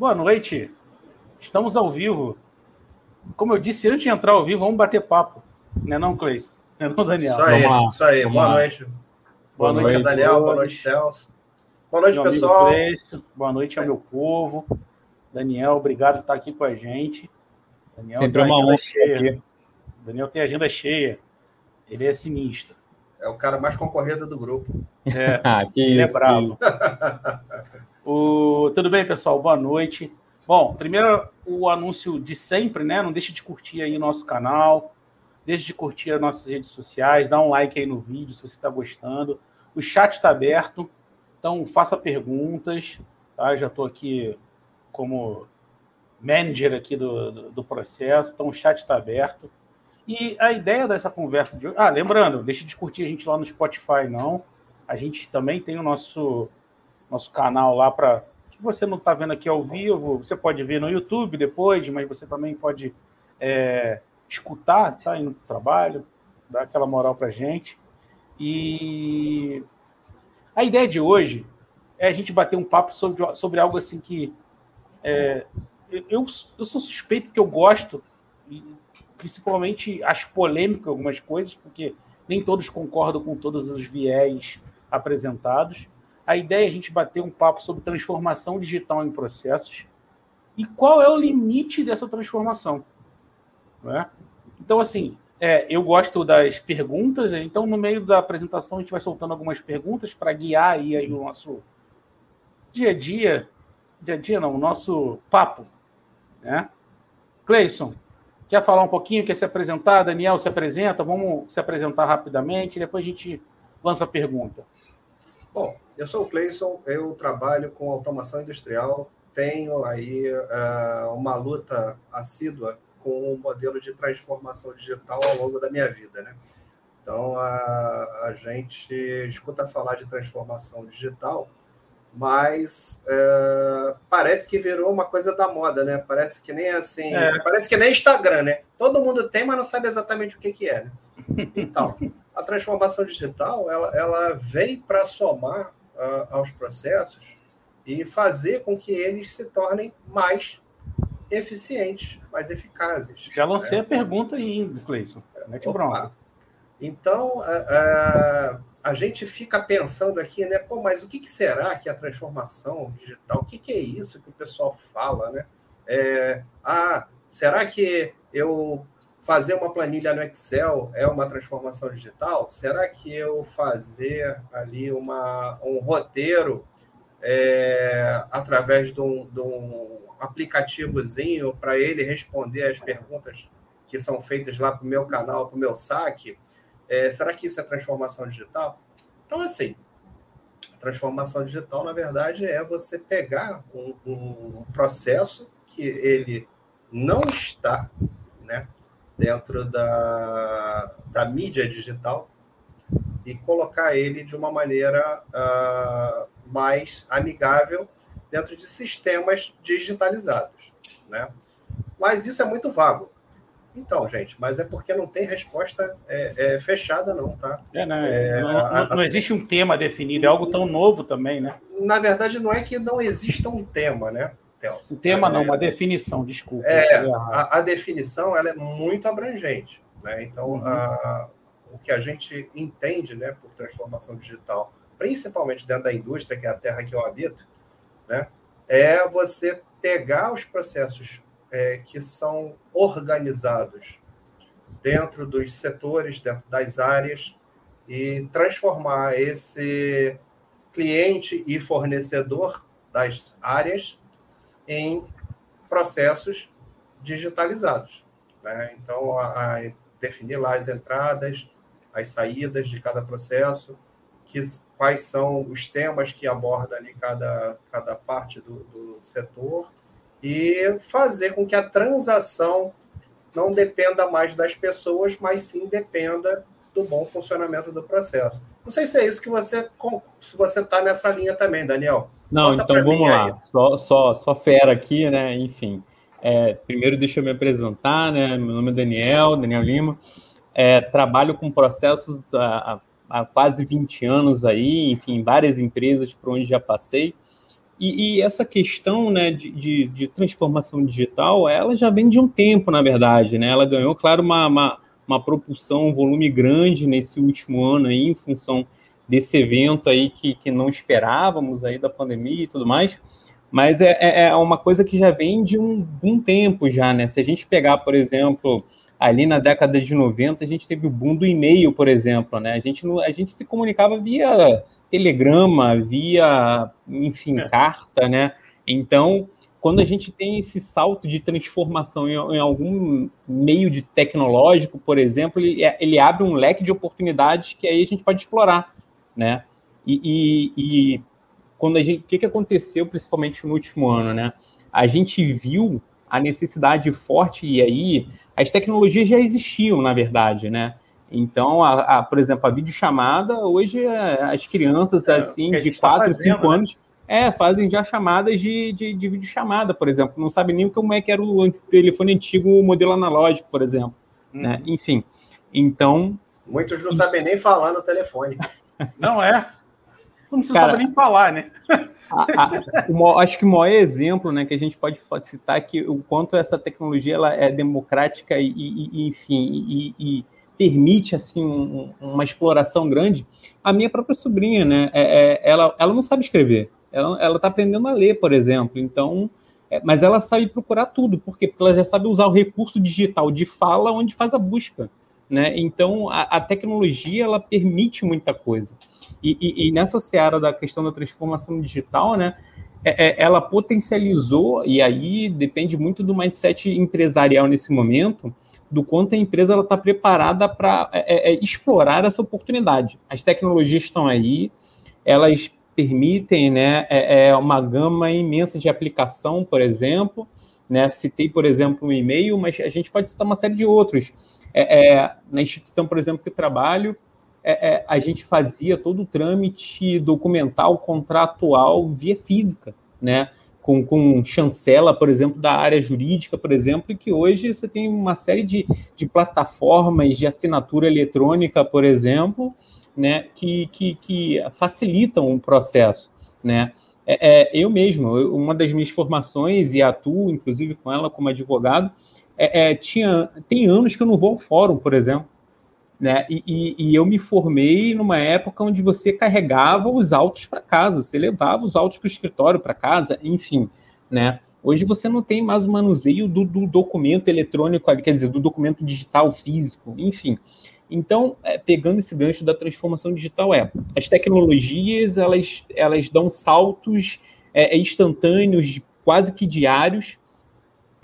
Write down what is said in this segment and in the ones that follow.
Boa noite. Estamos ao vivo. Como eu disse, antes de entrar ao vivo, vamos bater papo. Não é não, Cleis? Não é não, Daniel? Isso aí, vamos isso aí. Boa noite. Boa, noite, noite, Daniel. Boa noite, Telso. Boa noite, meu pessoal. Cleiton. Boa noite ao meu povo. Daniel, obrigado por estar aqui com a gente. Daniel Sempre uma honra cheia. Daniel tem agenda cheia. Ele é sinistro. É o cara mais concorrido do grupo. É, ah, ele é isso, é bravo. o... Tudo bem, pessoal? Boa noite. Bom, primeiro o anúncio de sempre, né? Não deixe de curtir aí o nosso canal, deixe de curtir as nossas redes sociais, dá um like aí no vídeo se você está gostando. O chat está aberto, então faça perguntas, tá? Já estou aqui como manager aqui do, do, do processo, então o chat está aberto. E a ideia dessa conversa de hoje. Ah, lembrando, deixe de curtir a gente lá no Spotify, não. A gente também tem o nosso, nosso canal lá para que você não está vendo aqui ao vivo, você pode ver no YouTube depois, mas você também pode é, escutar, tá indo para trabalho, dar aquela moral para gente. E a ideia de hoje é a gente bater um papo sobre, sobre algo assim que é, eu, eu sou suspeito porque eu gosto, principalmente as polêmicas, algumas coisas, porque nem todos concordam com todos os viés apresentados. A ideia é a gente bater um papo sobre transformação digital em processos e qual é o limite dessa transformação. Né? Então, assim, é, eu gosto das perguntas, então no meio da apresentação a gente vai soltando algumas perguntas para guiar aí, aí o nosso dia a dia, dia a dia não, o nosso papo. Né? Cleison, quer falar um pouquinho, quer se apresentar? Daniel se apresenta, vamos se apresentar rapidamente, depois a gente lança a pergunta. Bom, eu sou o Cleison, eu trabalho com automação industrial, tenho aí uh, uma luta assídua com o modelo de transformação digital ao longo da minha vida, né? Então, a, a gente escuta falar de transformação digital, mas é, parece que virou uma coisa da moda, né? Parece que nem assim, é. parece que nem Instagram, né? Todo mundo tem, mas não sabe exatamente o que, que é. Né? Então, a transformação digital, ela, ela vem para somar uh, aos processos e fazer com que eles se tornem mais eficientes, mais eficazes. Já lancei né? a pergunta aí, Cleison. Mete bronca. Então, uh, uh, a gente fica pensando aqui, né? Pô, mas o que, que será que é a transformação digital? O que, que é isso que o pessoal fala, né? É, ah, será que eu fazer uma planilha no Excel é uma transformação digital? Será que eu fazer ali uma, um roteiro é, através de um, de um aplicativozinho para ele responder as perguntas que são feitas lá para o meu canal, para o meu saque? É, será que isso é transformação digital? Então, assim, transformação digital, na verdade, é você pegar um, um processo que ele não está né, dentro da, da mídia digital e colocar ele de uma maneira uh, mais amigável dentro de sistemas digitalizados. Né? Mas isso é muito vago. Então, gente, mas é porque não tem resposta é, é, fechada, não, tá? É, não, é, não, a, não, existe um tema definido, é algo tão novo também, né? Na verdade, não é que não exista um tema, né, Telson? Um tema não, uma definição, desculpa. É, a, a, definição ela é muito abrangente, né? Então, uhum. a, o que a gente entende, né, por transformação digital, principalmente dentro da indústria, que é a terra que eu habito, né, é você pegar os processos é, que são organizados dentro dos setores, dentro das áreas, e transformar esse cliente e fornecedor das áreas em processos digitalizados. Né? Então, a, a definir lá as entradas, as saídas de cada processo, que, quais são os temas que aborda ali cada, cada parte do, do setor, e fazer com que a transação não dependa mais das pessoas, mas sim dependa do bom funcionamento do processo. Não sei se é isso que você se você está nessa linha também, Daniel. Não, Conta então vamos lá. Só, só, só fera aqui, né? Enfim. É, primeiro deixa eu me apresentar, né? Meu nome é Daniel, Daniel Lima. É, trabalho com processos há, há, quase 20 anos aí, enfim, várias empresas por onde já passei. E, e, essa questão né, de, de, de, transformação digital, ela já vem de um tempo, na verdade. Né? Ela ganhou, claro, uma, uma, uma propulsão, um volume grande nesse último ano aí, em função desse evento aí que, que não esperávamos aí da pandemia e tudo mais. Mas é, é, é uma coisa que já vem de um, um tempo já, né? Se a gente pegar, por exemplo, ali na década de 90, a gente teve o boom do e-mail, por exemplo, né? A gente, a gente se comunicava via telegrama, via, enfim, é. carta, né? Então, quando a gente tem esse salto de transformação em, em algum meio de tecnológico, por exemplo, ele, é, ele, abre um leque de oportunidades que aí a gente pode explorar, né? E, e, e quando a gente, o que, que aconteceu principalmente no último ano, né? A gente viu a necessidade forte e aí as tecnologias já existiam, na verdade, né? Então, a, a, por exemplo, a videochamada, hoje é, as crianças é, assim, de 4, tá 5 né? anos é, fazem já chamadas de, de, de videochamada, por exemplo. Não sabe nem como é que era o telefone antigo, o modelo analógico, por exemplo. Hum. Né? Enfim, então... Muitos não sabem nem falar no telefone. Não é? Não se sabe nem falar, né? A, a, o, acho que o maior exemplo né, que a gente pode citar é que o quanto essa tecnologia ela é democrática e, e, e enfim, e, e permite assim um, uma exploração grande. A minha própria sobrinha, né? É, é, ela, ela não sabe escrever. Ela está aprendendo a ler, por exemplo. Então, é, mas ela sabe procurar tudo, porque, porque ela já sabe usar o recurso digital de fala onde faz a busca. Né? Então, a, a tecnologia ela permite muita coisa. E, e, e, nessa seara da questão da transformação digital, né, é, é, ela potencializou, e aí depende muito do mindset empresarial nesse momento, do quanto a empresa está preparada para é, é, é, explorar essa oportunidade. As tecnologias estão aí, elas permitem né, é, é, uma gama imensa de aplicação, por exemplo. Né? Citei, por exemplo, um e-mail, mas a gente pode citar uma série de outros. É, é na instituição, por exemplo, que trabalho, a gente fazia todo o trâmite documental, contratual via física, né? com, com chancela, por exemplo, da área jurídica, por exemplo, e que hoje você tem uma série de, de plataformas de assinatura eletrônica, por exemplo, né, que, que, que facilitam o processo, né? É, é, eu mesmo, uma das minhas formações, e atuo, inclusive, com ela como advogado, é, é tinha, tem anos que eu não vou ao fórum, por exemplo. Né? E, e, e, eu me formei numa época onde você carregava os autos para casa, você levava os autos para o escritório, para casa, enfim, né? Hoje você não tem mais o manuseio do, do, documento eletrônico, quer dizer, do documento digital físico, enfim. Então, é, pegando esse gancho da transformação digital, é as tecnologias elas, elas dão saltos é, instantâneos, quase que diários,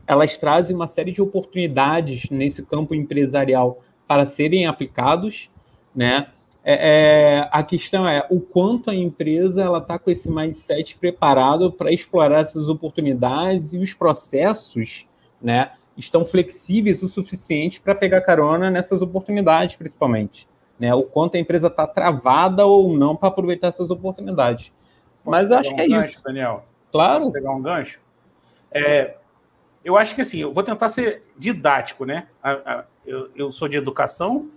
elas trazem uma série de oportunidades nesse campo empresarial para serem aplicados, né? É, é, a questão é o quanto a empresa ela está com esse mindset preparado para explorar essas oportunidades e os processos, né, estão flexíveis o suficiente para pegar carona nessas oportunidades, principalmente, né? O quanto a empresa está travada ou não para aproveitar essas oportunidades. Posso Mas acho um que é gancho, isso. Daniel. Claro. Posso pegar um gancho. É, eu acho que assim, eu vou tentar ser didático, né? Eu, eu sou de educação,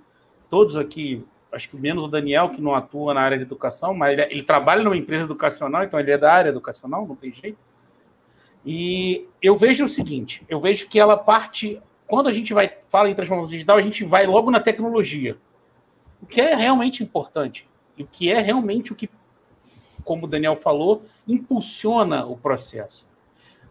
todos aqui, acho que menos o Daniel, que não atua na área de educação, mas ele, ele trabalha numa empresa educacional, então ele é da área educacional, não tem jeito. E eu vejo o seguinte: eu vejo que ela parte. Quando a gente vai fala em transformação digital, a gente vai logo na tecnologia. O que é realmente importante. E o que é realmente o que, como o Daniel falou, impulsiona o processo.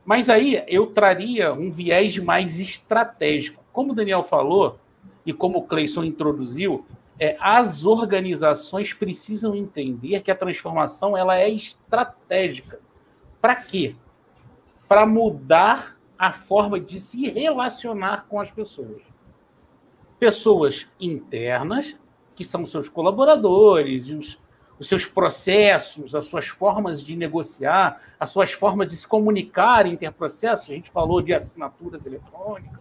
Mas aí eu traria um viés mais estratégico. Como o Daniel falou, e como o Cleison introduziu, é, as organizações precisam entender que a transformação ela é estratégica. Para quê? Para mudar a forma de se relacionar com as pessoas. Pessoas internas, que são seus colaboradores, os, os seus processos, as suas formas de negociar, as suas formas de se comunicar interprocessos. A gente falou de assinaturas eletrônicas.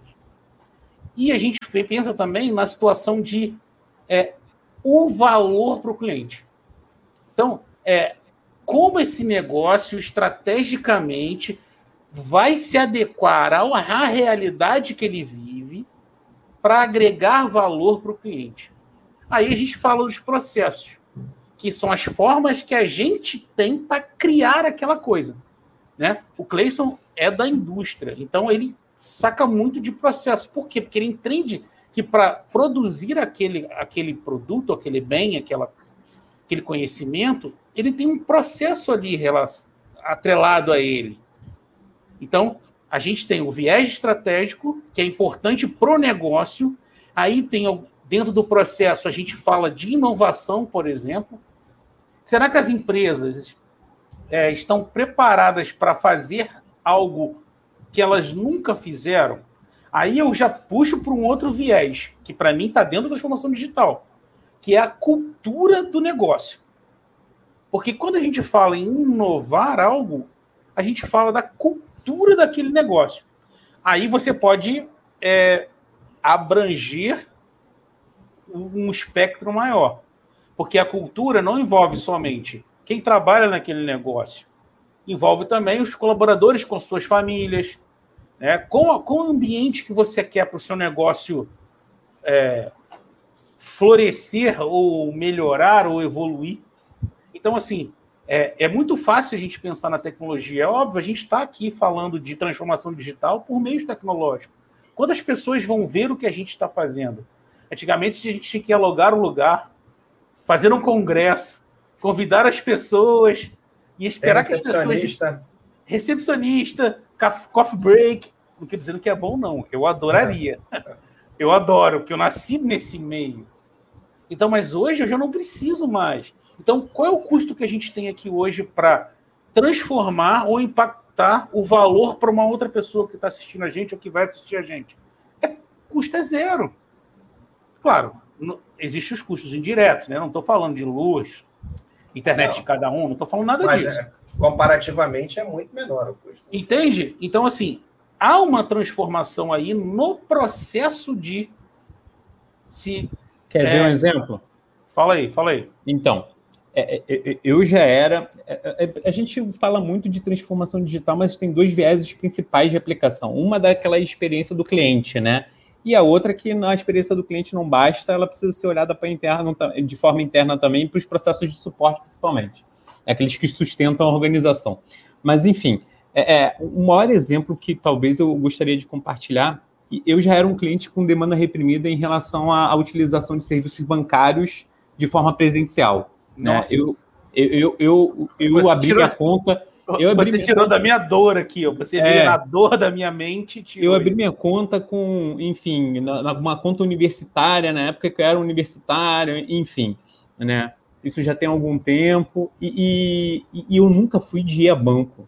E a gente pensa também na situação de é, o valor para o cliente. Então, é, como esse negócio estrategicamente vai se adequar à realidade que ele vive para agregar valor para o cliente. Aí a gente fala dos processos que são as formas que a gente tem para criar aquela coisa. Né? O Clayson é da indústria, então ele saca muito de processo. Por quê? Porque ele entende que para produzir aquele, aquele produto, aquele bem, aquela, aquele conhecimento, ele tem um processo ali atrelado a ele. Então, a gente tem o viés estratégico, que é importante para o negócio. Aí tem, dentro do processo, a gente fala de inovação, por exemplo. Será que as empresas é, estão preparadas para fazer algo que elas nunca fizeram? Aí eu já puxo para um outro viés, que para mim está dentro da transformação digital, que é a cultura do negócio. Porque quando a gente fala em inovar algo, a gente fala da cultura daquele negócio. Aí você pode é, abranger um espectro maior. Porque a cultura não envolve somente quem trabalha naquele negócio, envolve também os colaboradores com suas famílias, né? com, com o ambiente que você quer para o seu negócio é, florescer ou melhorar ou evoluir. Então, assim, é, é, muito fácil a gente pensar na tecnologia. É óbvio, a gente está aqui falando de transformação digital por meio tecnológico. Quando as pessoas vão ver o que a gente está fazendo? Antigamente, a gente tinha que alugar um lugar, fazer um congresso, convidar as pessoas e esperar que as pessoas... Recepcionista, coffee break. Não quer dizendo que é bom, não. Eu adoraria. Eu adoro, porque eu nasci nesse meio. Então, mas hoje eu já não preciso mais. Então, qual é o custo que a gente tem aqui hoje para transformar ou impactar o valor para uma outra pessoa que está assistindo a gente ou que vai assistir a gente? É, custo é zero. Claro, existem os custos indiretos, né? Não estou falando de luz, internet não. de cada um, não estou falando nada Mas, disso. É, comparativamente é muito menor o custo. Entende? Então, assim, há uma transformação aí no processo de se. Quer é... ver um exemplo? Fala aí, fala aí. Então, é, é, é, eu já era. a gente fala muito de transformação digital, mas tem dois vieses principais de aplicação. Uma daquela experiência do cliente, né? E a outra que na experiência do cliente não basta, ela precisa ser olhada para interna, de forma interna também, para os processos de suporte, principalmente. Aqueles que sustentam a organização. Mas, enfim, é, é, o maior exemplo que talvez eu gostaria de compartilhar, eu já era um cliente com demanda reprimida em relação à utilização de serviços bancários de forma presencial. Né? Eu, eu, eu, eu, eu abri tirou, minha conta. Eu abri você tirou conta, da minha dor aqui, ó. você é, na dor da minha mente. Eu abri minha conta com, enfim, na, uma conta universitária, na época que eu era universitário, enfim, né? Isso já tem algum tempo e, e, e eu nunca fui de ir a banco.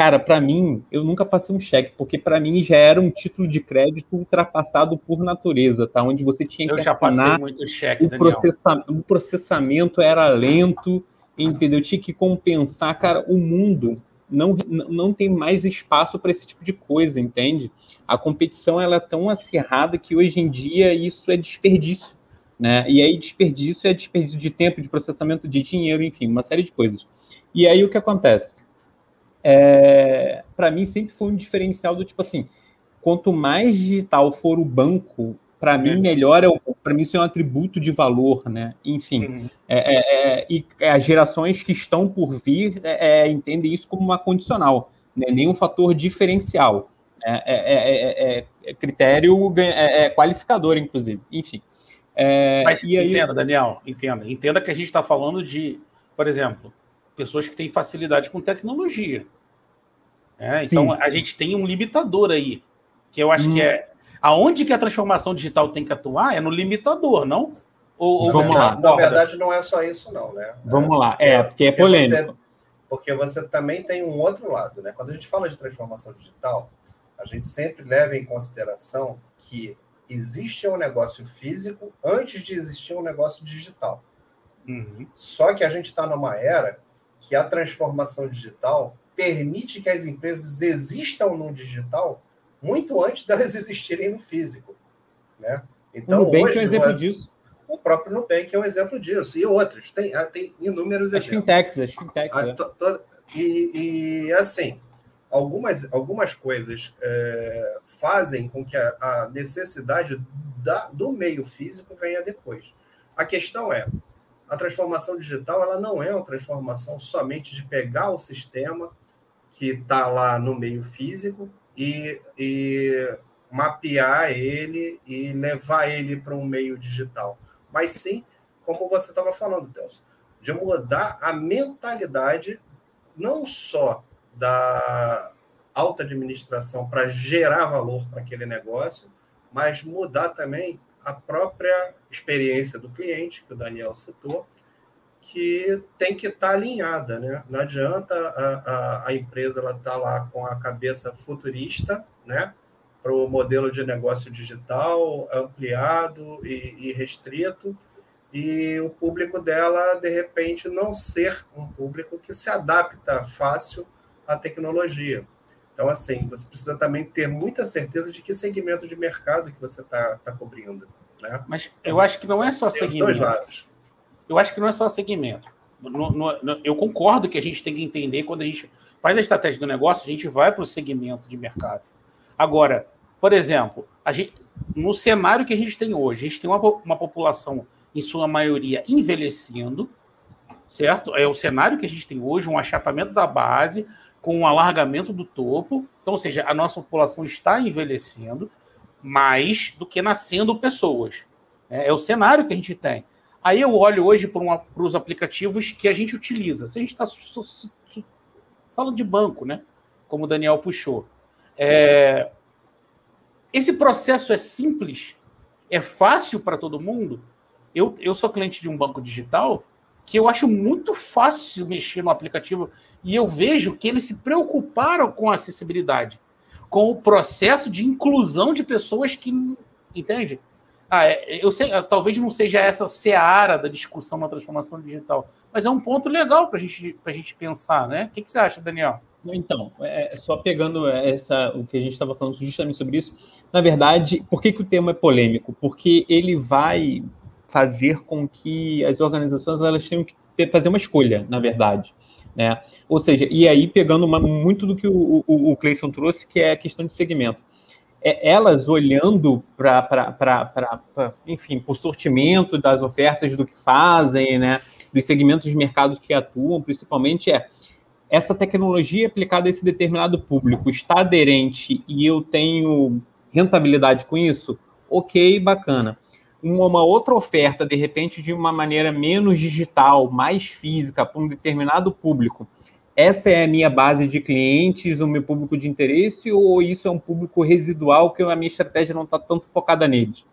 Cara, para mim, eu nunca passei um cheque, porque para mim já era um título de crédito ultrapassado por natureza, tá? Onde você tinha eu que assinar cheque, o, processa o processamento era lento, entendeu? Tinha que compensar, cara, o mundo não, não tem mais espaço para esse tipo de coisa, entende? A competição ela é tão acirrada que hoje em dia isso é desperdício, né? E aí desperdício é desperdício de tempo, de processamento de dinheiro, enfim, uma série de coisas. E aí o que acontece? É, para mim sempre foi um diferencial do tipo assim, quanto mais digital for o banco, para mim uhum. melhor é para mim isso é um atributo de valor, né? Enfim, uhum. é, é, é e as gerações que estão por vir é, é, entendem isso como uma condicional, né? nem um fator diferencial. É, critério qualificador, inclusive. Enfim. Mas, e aí... Entenda, Daniel, entenda. Entenda que a gente está falando de, por exemplo, pessoas que têm facilidade com tecnologia. É, então a gente tem um limitador aí, que eu acho hum. que é aonde que a transformação digital tem que atuar é no limitador, não? Ou, ou Vamos lá. Na verdade, não é só isso, não, né? Vamos é, lá. É, porque é polêmico. Você, porque você também tem um outro lado, né? Quando a gente fala de transformação digital, a gente sempre leva em consideração que existe um negócio físico antes de existir um negócio digital. Uhum. Só que a gente está numa era que a transformação digital permite que as empresas existam no digital muito antes delas existirem no físico. Né? Então, o Nubank hoje, é um exemplo disso. O próprio Nubank é um exemplo disso. E outros. Tem, ah, tem inúmeros as exemplos. Fintechs, as fintechs. A, ah, to, to, e, e, assim, algumas, algumas coisas é, fazem com que a, a necessidade da, do meio físico venha depois. A questão é, a transformação digital ela não é uma transformação somente de pegar o sistema que está lá no meio físico e, e mapear ele e levar ele para um meio digital, mas sim, como você estava falando, Delcio, de mudar a mentalidade não só da alta administração para gerar valor para aquele negócio, mas mudar também a própria experiência do cliente, que o Daniel citou, que tem que estar tá alinhada. Né? Não adianta a, a, a empresa estar tá lá com a cabeça futurista né? para o modelo de negócio digital ampliado e, e restrito, e o público dela, de repente, não ser um público que se adapta fácil à tecnologia. Então, assim, você precisa também ter muita certeza de que segmento de mercado que você está tá cobrindo. Né? Mas eu acho que não é só segmento. Dois lados. Eu acho que não é só segmento. No, no, no, eu concordo que a gente tem que entender quando a gente faz a estratégia do negócio, a gente vai para o segmento de mercado. Agora, por exemplo, a gente, no cenário que a gente tem hoje, a gente tem uma, uma população, em sua maioria, envelhecendo, certo? É o cenário que a gente tem hoje, um achatamento da base, com um alargamento do topo. Então, ou seja, a nossa população está envelhecendo mais do que nascendo pessoas. É, é o cenário que a gente tem. Aí eu olho hoje para os aplicativos que a gente utiliza. Se a gente está falando de banco, né? Como o Daniel puxou. É, esse processo é simples, é fácil para todo mundo. Eu, eu sou cliente de um banco digital que eu acho muito fácil mexer no aplicativo e eu vejo que eles se preocuparam com a acessibilidade, com o processo de inclusão de pessoas que. Entende? Ah, é, eu sei, talvez não seja essa seara da discussão na transformação digital, mas é um ponto legal para gente, a gente pensar, né? O que, que você acha, Daniel? Então, é, só pegando essa, o que a gente estava falando justamente sobre isso, na verdade, por que, que o tema é polêmico? Porque ele vai fazer com que as organizações elas tenham que ter, fazer uma escolha, na verdade. Né? Ou seja, e aí pegando uma, muito do que o, o, o Cleison trouxe, que é a questão de segmento. É, elas olhando para, enfim, para o sortimento das ofertas do que fazem, né? dos segmentos de mercado que atuam, principalmente, é essa tecnologia aplicada a esse determinado público está aderente e eu tenho rentabilidade com isso? Ok, bacana uma, outra oferta, de repente, de uma maneira menos digital, mais física, para um determinado público, essa é a minha base de clientes, o meu público de interesse, ou isso é um público residual que a minha estratégia não está tanto focada neles?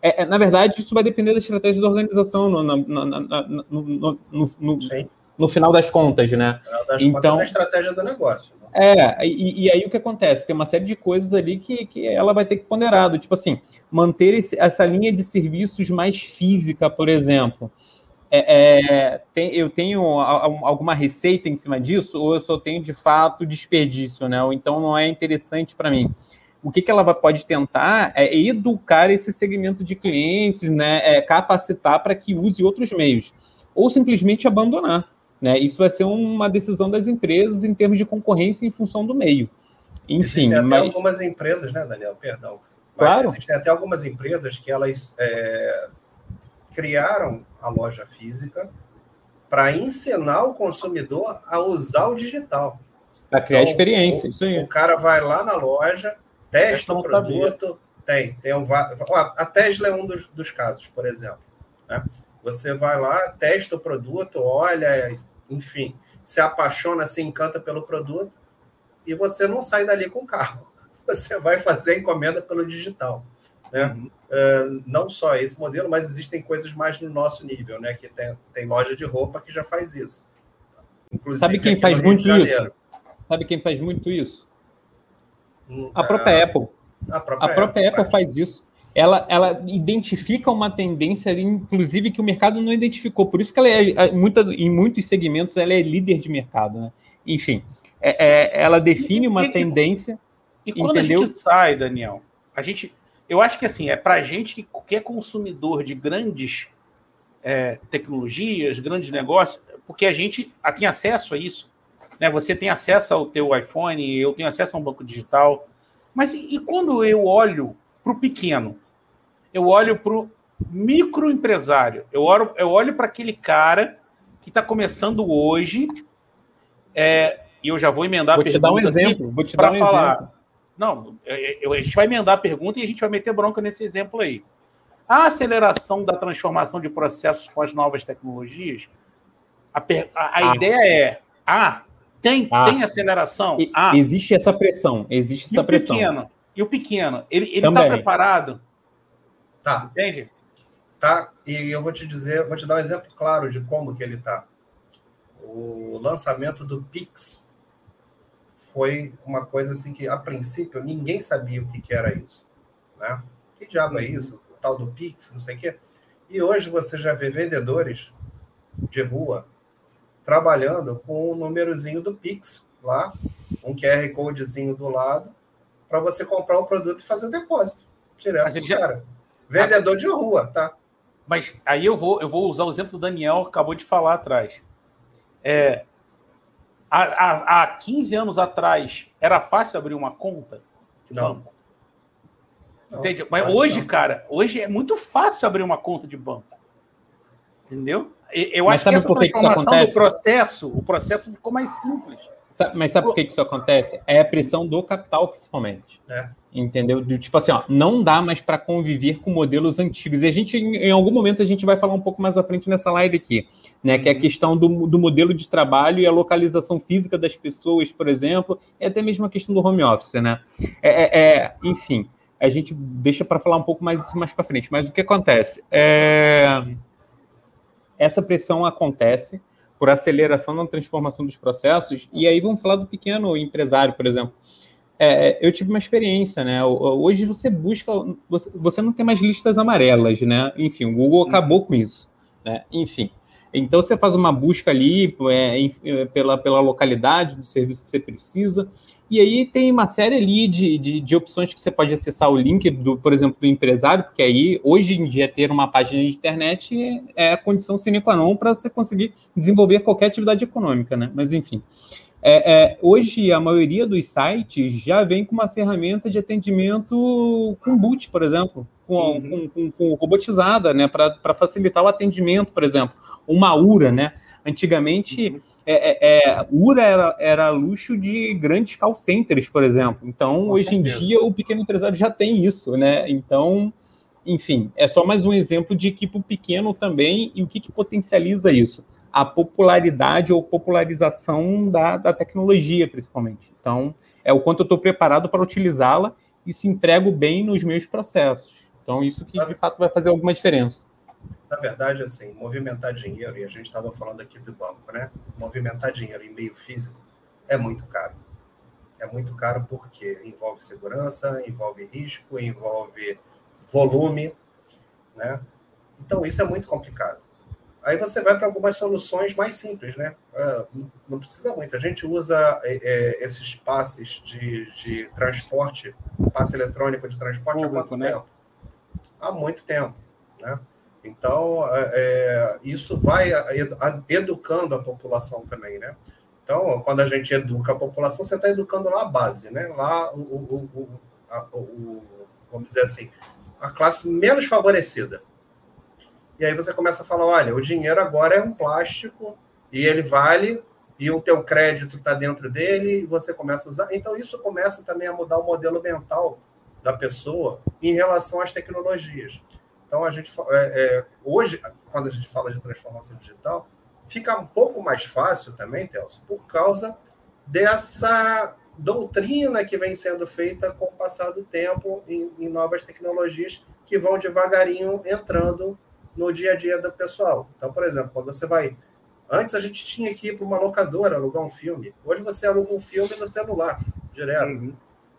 É, é, na verdade, isso vai depender da estratégia da organização no, no, no, no, no final das contas, né? Das então, contas, é a estratégia do negócio. É, e, e, aí o que acontece? Tem uma série de coisas ali que, que ela vai ter que ponderar, tipo assim, manter esse, essa linha de serviços mais física, por exemplo. É, é, tem, eu tenho alguma receita em cima disso, ou eu só tenho de fato desperdício, né? Ou então não é interessante para mim. O que, que ela pode tentar é educar esse segmento de clientes, né? É capacitar para que use outros meios, ou simplesmente abandonar. Né? Isso vai ser uma decisão das empresas em termos de concorrência em função do meio. Enfim, existem até algumas empresas, né, Daniel? Perdão. Mas claro. existem até algumas empresas que elas é, criaram a loja física para ensinar o consumidor a usar o digital. Para criar então, experiência, o, isso aí. O cara vai lá na loja, testa o produto, tem, tem um, a Tesla é um dos, dos casos, por exemplo. Né? Você vai lá, testa o produto, olha, enfim, se apaixona, se encanta pelo produto e você não sai dali com o carro. Você vai fazer a encomenda pelo digital. Né? Uhum. Uh, não só esse modelo, mas existem coisas mais no nosso nível, né? Que tem, tem loja de roupa que já faz isso. Inclusive, Sabe quem faz muito isso? Sabe quem faz muito isso? Hum, a própria uh, Apple. A própria, a própria Apple, Apple faz isso ela, ela identifica uma tendência, inclusive, que o mercado não identificou. Por isso que ela é, muita, em muitos segmentos, ela é líder de mercado. Né? Enfim, é, é, ela define uma e, tendência. E, quando entendeu? a gente sai, Daniel, a gente. Eu acho que assim, é para a gente que, que é consumidor de grandes é, tecnologias, grandes negócios, porque a gente tem acesso a isso. Né? Você tem acesso ao teu iPhone, eu tenho acesso a um banco digital. Mas e, e quando eu olho para o pequeno? Eu olho para o microempresário, eu olho, eu olho para aquele cara que está começando hoje, é, e eu já vou emendar vou a pergunta. Vou te dar um exemplo. Vou te dar um falar. exemplo. Não, eu, a gente vai emendar a pergunta e a gente vai meter bronca nesse exemplo aí. A aceleração da transformação de processos com as novas tecnologias, a, a, a ah. ideia é: ah, tem, ah. tem aceleração? Ah. Existe essa pressão, existe essa e pressão. Pequeno, e o pequeno, ele está preparado? Tá. Entende? Tá, e eu vou te dizer, vou te dar um exemplo claro de como que ele está. O lançamento do Pix foi uma coisa assim que, a princípio, ninguém sabia o que, que era isso. Né? Que diabo é isso? O tal do Pix, não sei o quê. E hoje você já vê vendedores de rua trabalhando com o númerozinho do Pix lá, um QR Codezinho do lado, para você comprar o produto e fazer o depósito direto do já... cara. Vendedor de rua, tá? Mas aí eu vou, eu vou usar o exemplo do Daniel que acabou de falar atrás. É, há, há, há 15 anos atrás, era fácil abrir uma conta de não. banco? Não, Entende? Mas hoje, não. cara, hoje é muito fácil abrir uma conta de banco. Entendeu? Eu Mas acho que essa transformação do processo, o processo ficou mais simples. Mas sabe por que isso acontece? É a pressão do capital, principalmente. É. Entendeu? Do, tipo assim, ó, não dá mais para conviver com modelos antigos. E a gente, em algum momento, a gente vai falar um pouco mais à frente nessa live aqui, né? Que é a questão do, do modelo de trabalho e a localização física das pessoas, por exemplo, e até mesmo a questão do home office, né? É, é, é enfim, a gente deixa para falar um pouco mais isso mais para frente. Mas o que acontece? É... Essa pressão acontece por aceleração na transformação dos processos. E aí vamos falar do pequeno empresário, por exemplo. É, eu tive uma experiência, né? Hoje você busca, você, não tem mais listas amarelas, né? Enfim, o Google acabou com isso, né? Enfim. Então você faz uma busca ali é, é, pela, pela localidade do serviço que você precisa, e aí tem uma série ali de, de, de, opções que você pode acessar o link, do, por exemplo, do empresário, porque aí, hoje em dia, ter uma página de internet é a condição sine qua non para você conseguir desenvolver qualquer atividade econômica, né? Mas enfim. É, é, hoje, a maioria dos sites já vem com uma ferramenta de atendimento com boot, por exemplo, com, uhum. com, com, com robotizada, né, para facilitar o atendimento, por exemplo. Uma URA, né? Antigamente, uhum. é, é, é, URA era, era luxo de grandes call centers, por exemplo. Então, com hoje certeza. em dia, o pequeno empresário já tem isso, né? Então, enfim, é só mais um exemplo de que para o pequeno também e o que, que potencializa isso a popularidade ou popularização da, da tecnologia, principalmente. Então, é o quanto eu estou preparado para utilizá-la e se emprego bem nos meus processos. Então, isso que de fato vai fazer alguma diferença. Na verdade, assim, movimentar dinheiro, e a gente estava falando aqui do banco, né? Movimentar dinheiro em meio físico é muito caro. É muito caro porque envolve segurança, envolve risco, envolve volume, né? Então, isso é muito complicado. Aí você vai para algumas soluções mais simples, né? É, não precisa muito. A gente usa é, é, esses passes de, de transporte, passe eletrônico de transporte Público, há quanto né? tempo? Há muito tempo, né? Então, é, isso vai educando a população também, né? Então, quando a gente educa a população, você está educando lá a base, né? Lá, o, o, o, a, o, vamos dizer assim, a classe menos favorecida. E aí você começa a falar, olha, o dinheiro agora é um plástico e ele vale e o teu crédito está dentro dele e você começa a usar. Então isso começa também a mudar o modelo mental da pessoa em relação às tecnologias. Então a gente é, é, hoje, quando a gente fala de transformação digital, fica um pouco mais fácil também, Telso, por causa dessa doutrina que vem sendo feita com o passar do tempo em, em novas tecnologias que vão devagarinho entrando no dia a dia do pessoal. Então, por exemplo, quando você vai. Antes a gente tinha que ir para uma locadora alugar um filme. Hoje você aluga um filme no celular, direto. Uhum.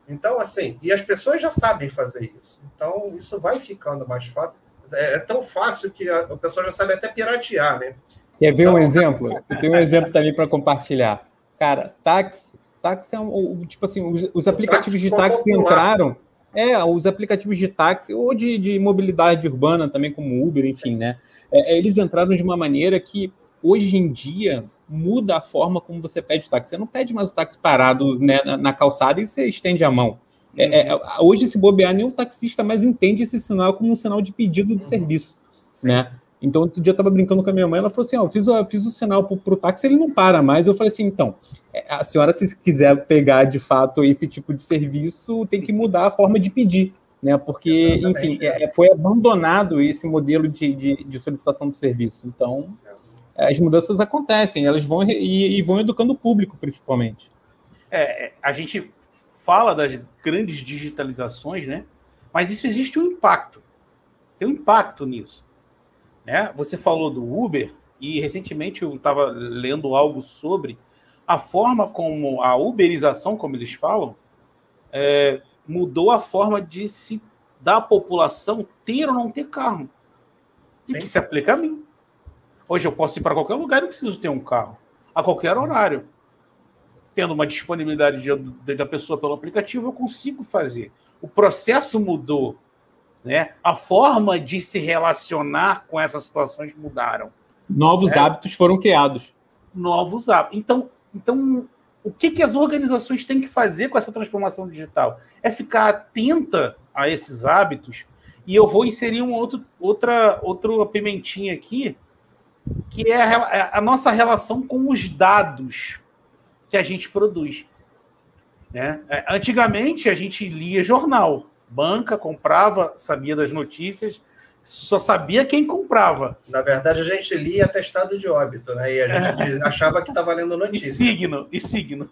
Então, assim, e as pessoas já sabem fazer isso. Então, isso vai ficando mais fácil. É, é tão fácil que a, a pessoa já sabe até piratear, né? Quer ver então... um exemplo? Eu tenho um exemplo também para compartilhar. Cara, táxi, táxi é um, tipo assim, os, os aplicativos de táxi entraram é, os aplicativos de táxi ou de, de mobilidade urbana também, como Uber, enfim, né? É, é, eles entraram de uma maneira que hoje em dia muda a forma como você pede o táxi. Você não pede mais o táxi parado né, na, na, calçada e você estende a mão. É, é, uhum. hoje, se bobear, nenhum taxista mais entende esse sinal como um sinal de pedido de uhum. serviço. Né? Então, outro dia eu estava brincando com a minha mãe, ela falou assim: Ó, oh, fiz, fiz o sinal para o táxi, ele não para mais. Eu falei assim: então, é, a senhora, se quiser pegar de fato esse tipo de serviço, tem que mudar a forma de pedir, né? Porque, Exatamente. enfim, é, foi abandonado esse modelo de, de, de, solicitação do serviço. Então, as mudanças acontecem, elas vão e, e vão educando o público, principalmente. É, a gente fala das grandes digitalizações, né? Mas isso existe um impacto. Tem um impacto nisso. Né? Você falou do Uber, e recentemente eu estava lendo algo sobre a forma como a uberização, como eles falam, é, mudou a forma de se da população ter ou não ter carro. E que se aplica a mim. Hoje eu posso ir para qualquer lugar e não preciso ter um carro. A qualquer horário. Tendo uma disponibilidade de, da pessoa pelo aplicativo, eu consigo fazer. O processo mudou. Né? A forma de se relacionar com essas situações mudaram. Novos né? hábitos foram criados. Novos hábitos. Então, então o que, que as organizações têm que fazer com essa transformação digital? É ficar atenta a esses hábitos. E eu vou inserir um outro, outra, outra pimentinha aqui, que é a, é a nossa relação com os dados que a gente produz. Né? É, antigamente, a gente lia jornal banca, comprava, sabia das notícias, só sabia quem comprava. Na verdade, a gente lia atestado de óbito, né? E a gente é. achava que estava lendo notícia. E signo, e signo.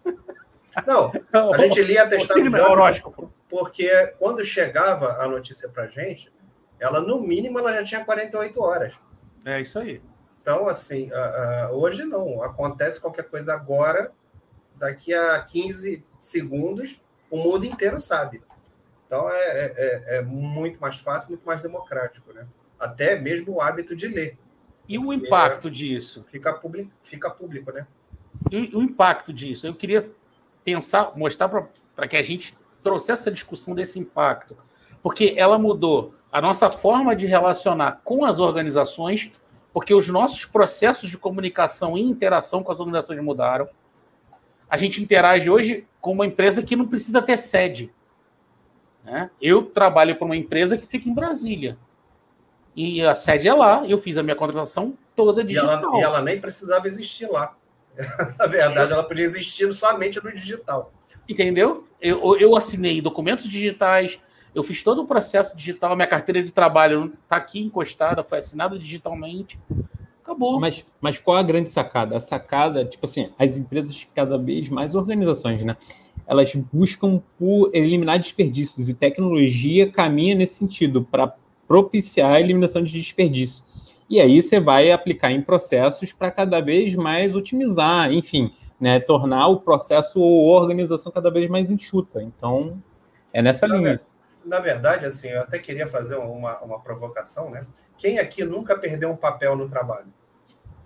Não, a gente lia atestado de óbito porque quando chegava a notícia para gente, ela, no mínimo, ela já tinha 48 horas. É isso aí. Então, assim, hoje não. Acontece qualquer coisa agora, daqui a 15 segundos, o mundo inteiro sabe. Então é, é, é, é, muito mais fácil, muito mais democrático, né? Até mesmo o hábito de ler. E o impacto disso? Fica público, fica público, né? E o impacto disso? Eu queria pensar, mostrar para que a gente trouxesse essa discussão desse impacto, porque ela mudou a nossa forma de relacionar com as organizações, porque os nossos processos de comunicação e interação com as organizações mudaram. A gente interage hoje com uma empresa que não precisa ter sede. Né? Eu trabalho para uma empresa que fica em Brasília. E a sede é lá, eu fiz a minha contratação toda digital. E ela, e ela nem precisava existir lá. Na verdade, ela podia existir somente no digital. Entendeu? Eu, eu assinei documentos digitais, eu fiz todo o processo digital, minha carteira de trabalho está aqui encostada, foi assinada digitalmente. Acabou. Mas, mas qual a grande sacada? A sacada, tipo assim, as empresas cada vez mais organizações, né? elas buscam por eliminar desperdícios e tecnologia caminha nesse sentido para propiciar a eliminação de desperdício. E aí você vai aplicar em processos para cada vez mais otimizar, enfim, né, tornar o processo ou organização cada vez mais enxuta. Então, é nessa na linha. Na verdade, assim, eu até queria fazer uma, uma provocação, né? Quem aqui nunca perdeu um papel no trabalho?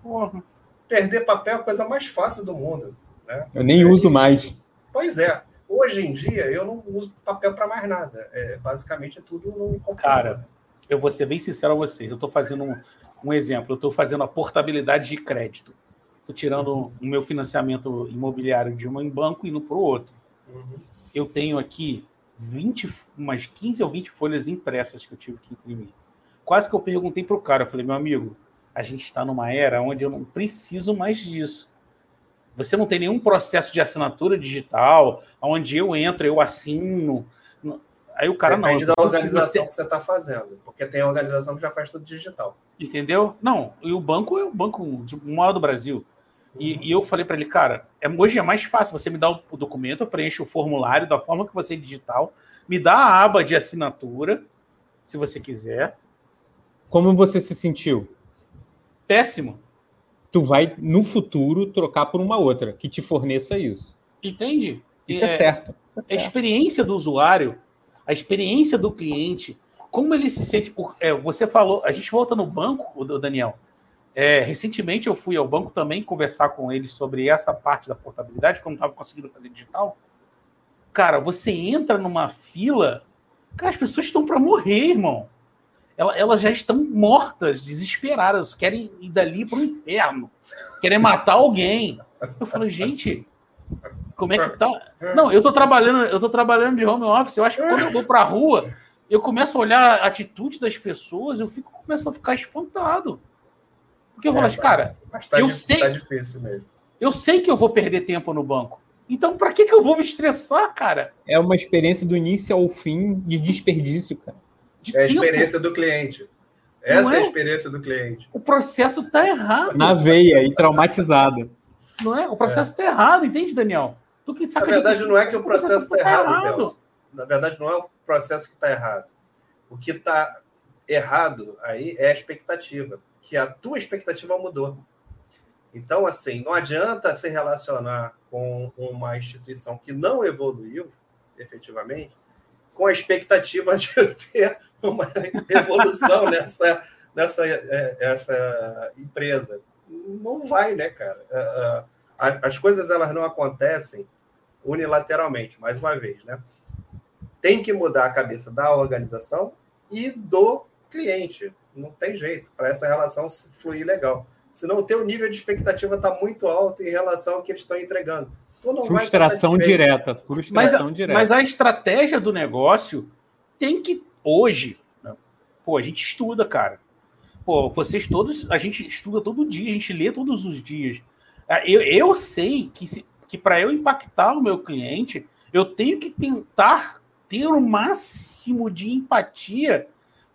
Porra. Perder papel é a coisa mais fácil do mundo. Né? Eu nem é, uso mais. Pois é. Hoje em dia, eu não uso papel para mais nada. É, basicamente, é tudo no computador. Cara, eu vou ser bem sincero a vocês. Eu estou fazendo um, um, exemplo. Eu estou fazendo a portabilidade de crédito. Estou tirando uhum. o meu financiamento imobiliário de um banco e indo para o outro. Uhum. Eu tenho aqui 20, umas 15 ou 20 folhas impressas que eu tive que imprimir. Quase que eu perguntei para o cara. Eu falei, meu amigo, a gente está numa era onde eu não preciso mais disso. Você não tem nenhum processo de assinatura digital, onde eu entro, eu assino. Aí o cara Depende não. Depende da organização que você está fazendo, porque tem organização que já faz tudo digital. Entendeu? Não, e o banco é o banco maior do Brasil. E, e eu falei para ele, cara, é, hoje é mais fácil você me dar o documento, eu preencho o formulário da forma que você é digital, me dá a aba de assinatura, se você quiser. Como você se sentiu? Péssimo tu vai, no futuro, trocar por uma outra que te forneça isso. Entende? Isso é, é certo. Isso é certo. A experiência do usuário, a experiência do cliente, como ele se sente. É, você falou, a gente volta no banco, o Daniel. É, recentemente eu fui ao banco também conversar com eles sobre essa parte da portabilidade, como estava conseguindo fazer digital. Cara, você entra numa fila, cara, as pessoas estão para morrer, irmão elas já estão mortas, desesperadas, querem ir dali para o inferno, querem matar alguém. Eu falei, gente, como é que tá? Não, eu tô trabalhando, eu tô trabalhando de home office. Eu acho que quando eu vou para a rua, eu começo a olhar a atitude das pessoas, eu fico começo a ficar espantado. Porque eu vou é, falar, cara, mas tá, eu sei, tá difícil mesmo. Eu sei que eu vou perder tempo no banco. Então, para que, que eu vou me estressar, cara? É uma experiência do início ao fim de desperdício, cara. De é a experiência do cliente. Essa é? é? a experiência do cliente. O processo está errado. Na veia e traumatizado. Não é? O processo está é. errado, entende, Daniel? Tu que Na verdade, não é que o processo está errado, errado. Deus. Na verdade, não é o processo que está errado. O que está errado aí é a expectativa, que a tua expectativa mudou. Então, assim, não adianta se relacionar com uma instituição que não evoluiu efetivamente, com a expectativa de ter uma evolução nessa, nessa é, essa empresa. Não vai, né, cara? É, é, as coisas elas não acontecem unilateralmente, mais uma vez, né? Tem que mudar a cabeça da organização e do cliente. Não tem jeito para essa relação fluir legal. Senão o teu nível de expectativa está muito alto em relação ao que eles estão entregando. frustração direta, frustração mas, direta. Mas a estratégia do negócio tem que hoje, né? pô, a gente estuda, cara. Pô, vocês todos, a gente estuda todo dia, a gente lê todos os dias. É, eu, eu sei que, se, que para eu impactar o meu cliente, eu tenho que tentar ter o máximo de empatia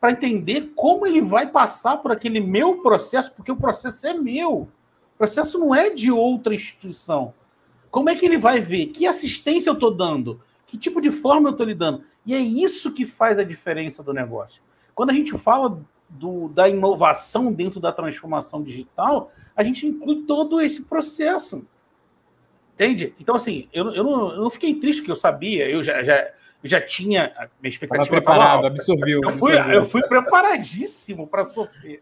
para entender como ele vai passar por aquele meu processo, porque o processo é meu. O processo não é de outra instituição. Como é que ele vai ver? Que assistência eu estou dando? Que tipo de forma eu estou lhe dando? E é isso que faz a diferença do negócio. Quando a gente fala do, da inovação dentro da transformação digital, a gente inclui todo esse processo. Entende? Então, assim, eu, eu, não, eu não fiquei triste porque eu sabia, eu já, já, já tinha a minha expectativa. Tava preparado, absorveu. Eu fui, absorveu. eu fui preparadíssimo para sofrer.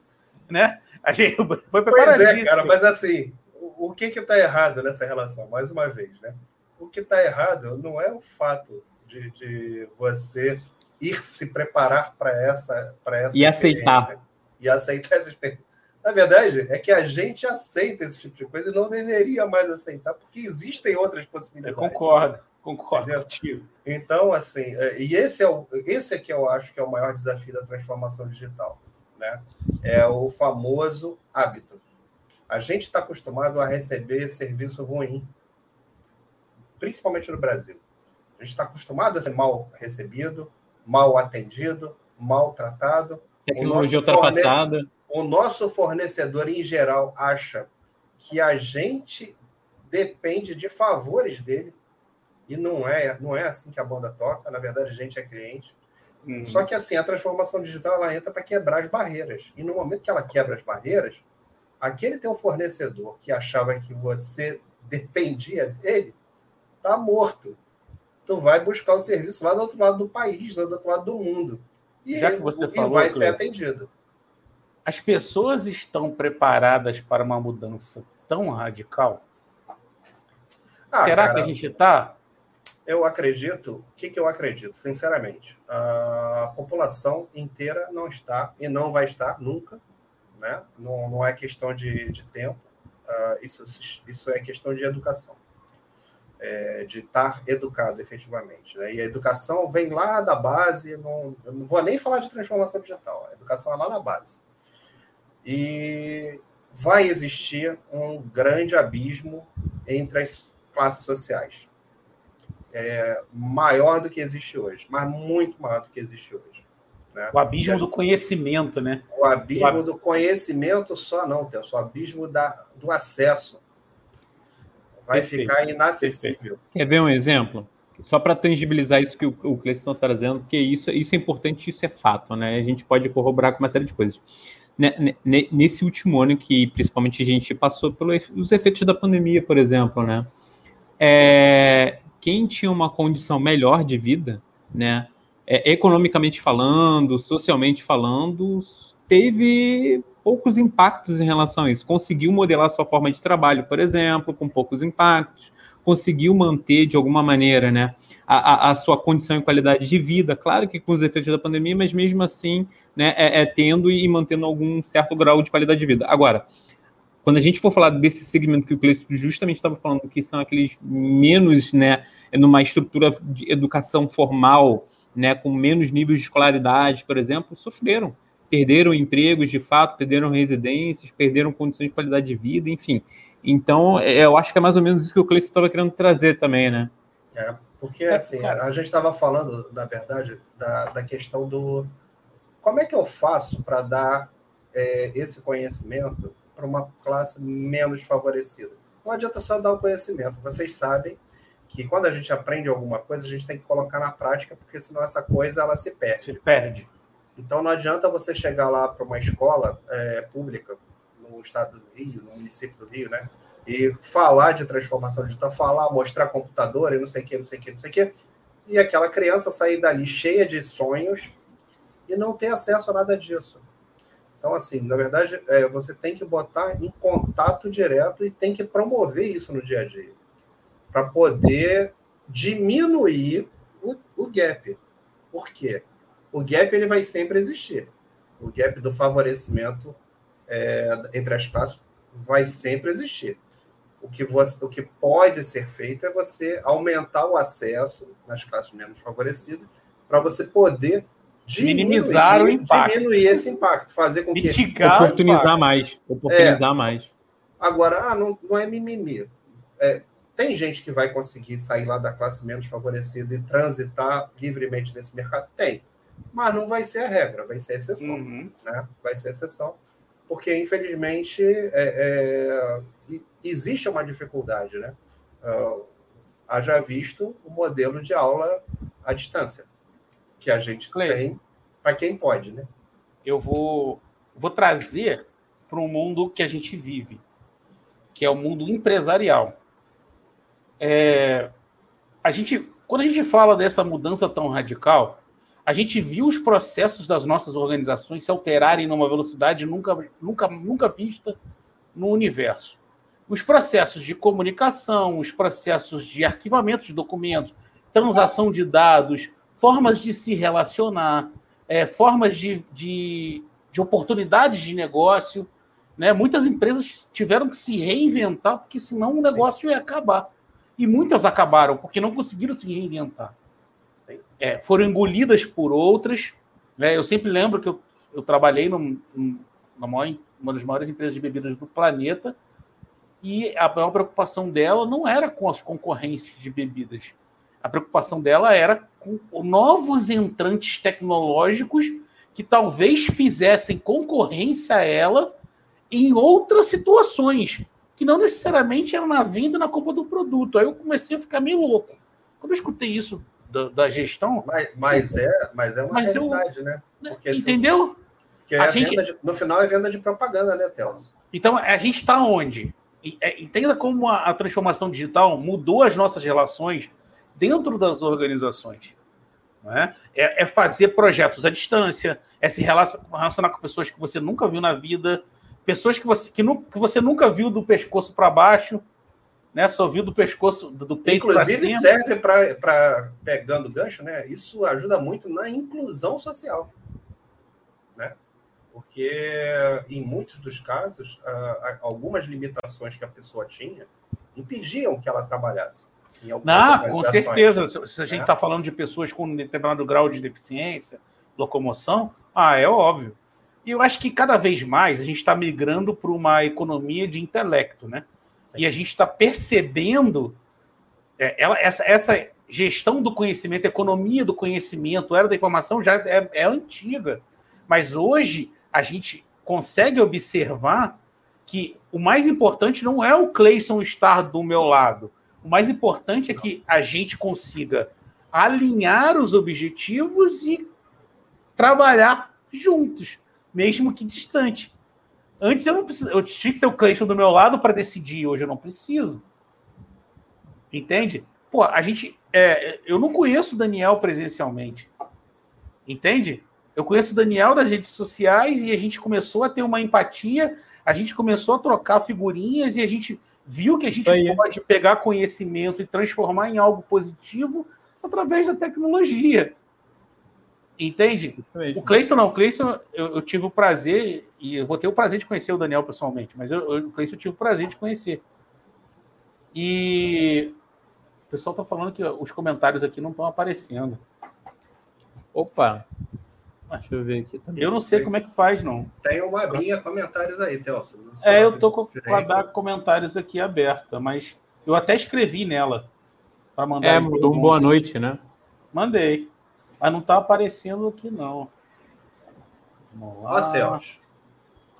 Né? A gente foi preparadíssimo. Pois é, cara, mas assim, o, o que está errado nessa relação? Mais uma vez, né? O que está errado não é o fato de, de você ir se preparar para essa, essa e aceitar e aceitar essa experiência. Na verdade, é que a gente aceita esse tipo de coisa e não deveria mais aceitar, porque existem outras possibilidades. Eu concordo, concordo contigo. Então, assim, é, e esse é o, esse aqui eu acho que é o maior desafio da transformação digital, né? É o famoso hábito. A gente está acostumado a receber serviço ruim, principalmente no Brasil. A gente está acostumado a ser mal recebido, mal atendido, mal tratado. Tecnologia ultrapassada. O nosso fornecedor, em geral, acha que a gente depende de favores dele. E não é, não é assim que a banda toca. Na verdade, a gente é cliente. Uhum. Só que assim, a transformação digital ela entra para quebrar as barreiras. E no momento que ela quebra as barreiras, aquele teu fornecedor que achava que você dependia dele, está morto tu vai buscar o serviço lá do outro lado do país, lá do outro lado do mundo. E, Já que você falou, vai ser atendido. As pessoas estão preparadas para uma mudança tão radical? Ah, Será cara, que a gente está? Eu acredito. O que, que eu acredito, sinceramente? A população inteira não está e não vai estar nunca. Né? Não, não é questão de, de tempo. Uh, isso, isso é questão de educação é, de estar educado efetivamente. Né? E a educação vem lá da base, não, eu não vou nem falar de transformação digital, a educação é lá na base. E vai existir um grande abismo entre as classes sociais. É, maior do que existe hoje, mas muito maior do que existe hoje. Né? O abismo do conhecimento, né? O abismo o ab... do conhecimento só não, Telso, o abismo da, do acesso vai Perfeito. ficar inacessível. Perfeito. Quer ver um exemplo? Só para tangibilizar isso que o, o Cleiton está trazendo, porque isso, isso é importante, isso é fato, né? A gente pode corroborar com uma série de coisas. Nesse último ano que principalmente a gente passou pelos efeitos da pandemia, por exemplo, né? É, quem tinha uma condição melhor de vida, né? É, economicamente falando, socialmente falando, teve poucos impactos em relação a isso. Conseguiu modelar sua forma de trabalho, por exemplo, com poucos impactos, conseguiu manter de alguma maneira né, a, a, sua condição e qualidade de vida, claro que com os efeitos da pandemia, mas mesmo assim né, é, é tendo e mantendo algum certo grau de qualidade de vida. Agora, quando a gente for falar desse segmento que o Cleiton justamente estava falando, que são aqueles menos, né, numa estrutura de educação formal, né, com menos níveis de escolaridade, por exemplo, sofreram perderam empregos de fato, perderam residências, perderam condições de qualidade de vida, enfim. Então, é, eu acho que é mais ou menos isso que o Cleiton estava querendo trazer também, né? É, porque assim, a gente estava falando, na verdade, da, da questão do como é que eu faço para dar é, esse conhecimento para uma classe menos favorecida? Não adianta só dar o conhecimento. Vocês sabem que quando a gente aprende alguma coisa, a gente tem que colocar na prática, porque senão essa coisa ela se perde. Se perde. Então não adianta você chegar lá para uma escola é, pública no estado do Rio, no município do Rio, né? E falar de transformação digital, falar, mostrar computador e não sei o que, não sei o que, não sei o que. E aquela criança sair dali cheia de sonhos e não ter acesso a nada disso. Então, assim, na verdade, é, você tem que botar em contato direto e tem que promover isso no dia a dia para poder diminuir o, o gap. Por quê? O gap ele vai sempre existir. O gap do favorecimento é, entre as classes vai sempre existir. O que, você, o que pode ser feito é você aumentar o acesso nas classes menos favorecidas para você poder diminuir, minimizar o impacto. Diminuir esse impacto, fazer com Mitigar que. Oportunizar mais. Oportunizar é. mais. Agora, ah, não, não é mimimi. É, tem gente que vai conseguir sair lá da classe menos favorecida e transitar livremente nesse mercado? Tem. Mas não vai ser a regra, vai ser a exceção. Uhum. Né? Vai ser a exceção. Porque, infelizmente, é, é, existe uma dificuldade. Né? Uh, haja visto o modelo de aula à distância que a gente Cleiton, tem para quem pode. Né? Eu vou, vou trazer para um mundo que a gente vive, que é o mundo empresarial é, a gente, quando a gente fala dessa mudança tão radical, a gente viu os processos das nossas organizações se alterarem numa velocidade nunca, nunca, nunca vista no universo. Os processos de comunicação, os processos de arquivamento de documentos, transação de dados, formas de se relacionar, é, formas de, de, de oportunidades de negócio. Né? Muitas empresas tiveram que se reinventar, porque senão o negócio ia acabar. E muitas acabaram porque não conseguiram se reinventar. É, foram engolidas por outras. Né? Eu sempre lembro que eu, eu trabalhei num, numa maior, uma das maiores empresas de bebidas do planeta e a maior preocupação dela não era com as concorrentes de bebidas. A preocupação dela era com novos entrantes tecnológicos que talvez fizessem concorrência a ela em outras situações que não necessariamente era na venda na compra do produto. Aí eu comecei a ficar meio louco. Quando eu escutei isso da, da gestão. Mas, mas, é, mas é uma mas realidade, eu, né? Porque, assim, entendeu? Porque a gente, de, no final é venda de propaganda, né, Telso? Então, a gente está onde? É, entenda como a, a transformação digital mudou as nossas relações dentro das organizações. É? é? É, fazer projetos à distância, é se relacionar com pessoas que você nunca viu na vida, pessoas que você, que, nu, que você nunca viu do pescoço para baixo, né? Só viu do pescoço, do peito Inclusive serve para, pegando gancho, né? Isso ajuda muito na inclusão social, né? Porque em muitos dos casos, algumas limitações que a pessoa tinha impediam que ela trabalhasse. Não, com certeza. Se a gente está né? falando de pessoas com determinado grau de deficiência, locomoção, ah, é óbvio. E eu acho que cada vez mais a gente está migrando para uma economia de intelecto, né? Sim. E a gente está percebendo é, ela, essa, essa gestão do conhecimento, economia do conhecimento, era da informação já é, é antiga. Mas hoje a gente consegue observar que o mais importante não é o Clayson estar do meu lado. O mais importante é que a gente consiga alinhar os objetivos e trabalhar juntos mesmo que distante. Antes eu não preciso, eu tinha que ter o Clayton do meu lado para decidir, hoje eu não preciso. Entende? Pô, a gente. É, eu não conheço o Daniel presencialmente. Entende? Eu conheço o Daniel das redes sociais e a gente começou a ter uma empatia, a gente começou a trocar figurinhas e a gente viu que a gente Aí. pode pegar conhecimento e transformar em algo positivo através da tecnologia. Entende? O Cleison não, o Cleison eu, eu, tive o prazer, e eu vou ter o prazer de conhecer o Daniel pessoalmente, mas eu, eu, o Cleison eu tive o prazer de conhecer. E o pessoal está falando que os comentários aqui não estão aparecendo. Opa! Deixa eu ver aqui também. Eu não sei como é que faz, não. Tem uma abinha comentários aí, Telson. É, eu tô com, com a da comentários aqui aberta, mas eu até escrevi nela para mandar. É, mandou um boa noite, né? Mandei. Mas não tá aparecendo aqui, não. Vamos lá. Ó, Celso.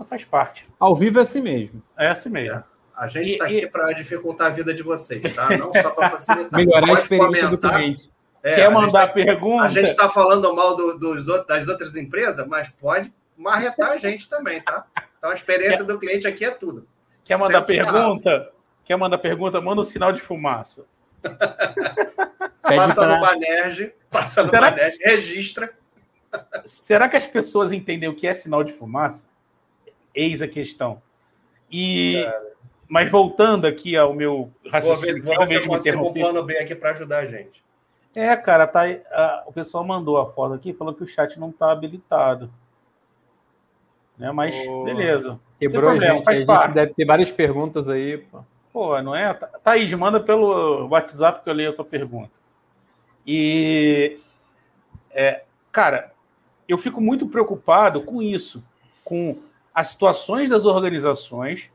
Faz parte. Ao vivo é assim mesmo. É assim mesmo. É. A gente está aqui para dificultar a vida de vocês, tá? Não só para facilitar. Melhorar a experiência comentar. do cliente. É, Quer mandar tá, pergunta? A gente está falando mal do, dos, das outras empresas, mas pode marretar a gente também, tá? Então a experiência do cliente aqui é tudo. Quer mandar pergunta? Quer mandar pergunta? Manda um sinal de fumaça. passa no Banerj, passa no Será... Banerj, registra. Será que as pessoas entendem o que é sinal de fumaça? Eis a questão. E mas voltando aqui ao meu raciocínio, vou ver, vou ver se eu consigo um plano B aqui para ajudar a gente. É, cara, tá, a, o pessoal mandou a foto aqui, falou que o chat não está habilitado. Né? Mas oh, beleza. Quebrou problema, gente, a gente deve ter várias perguntas aí. Pô, pô não é? Thaís, manda pelo WhatsApp que eu leio a tua pergunta. E, é, cara, eu fico muito preocupado com isso, com as situações das organizações,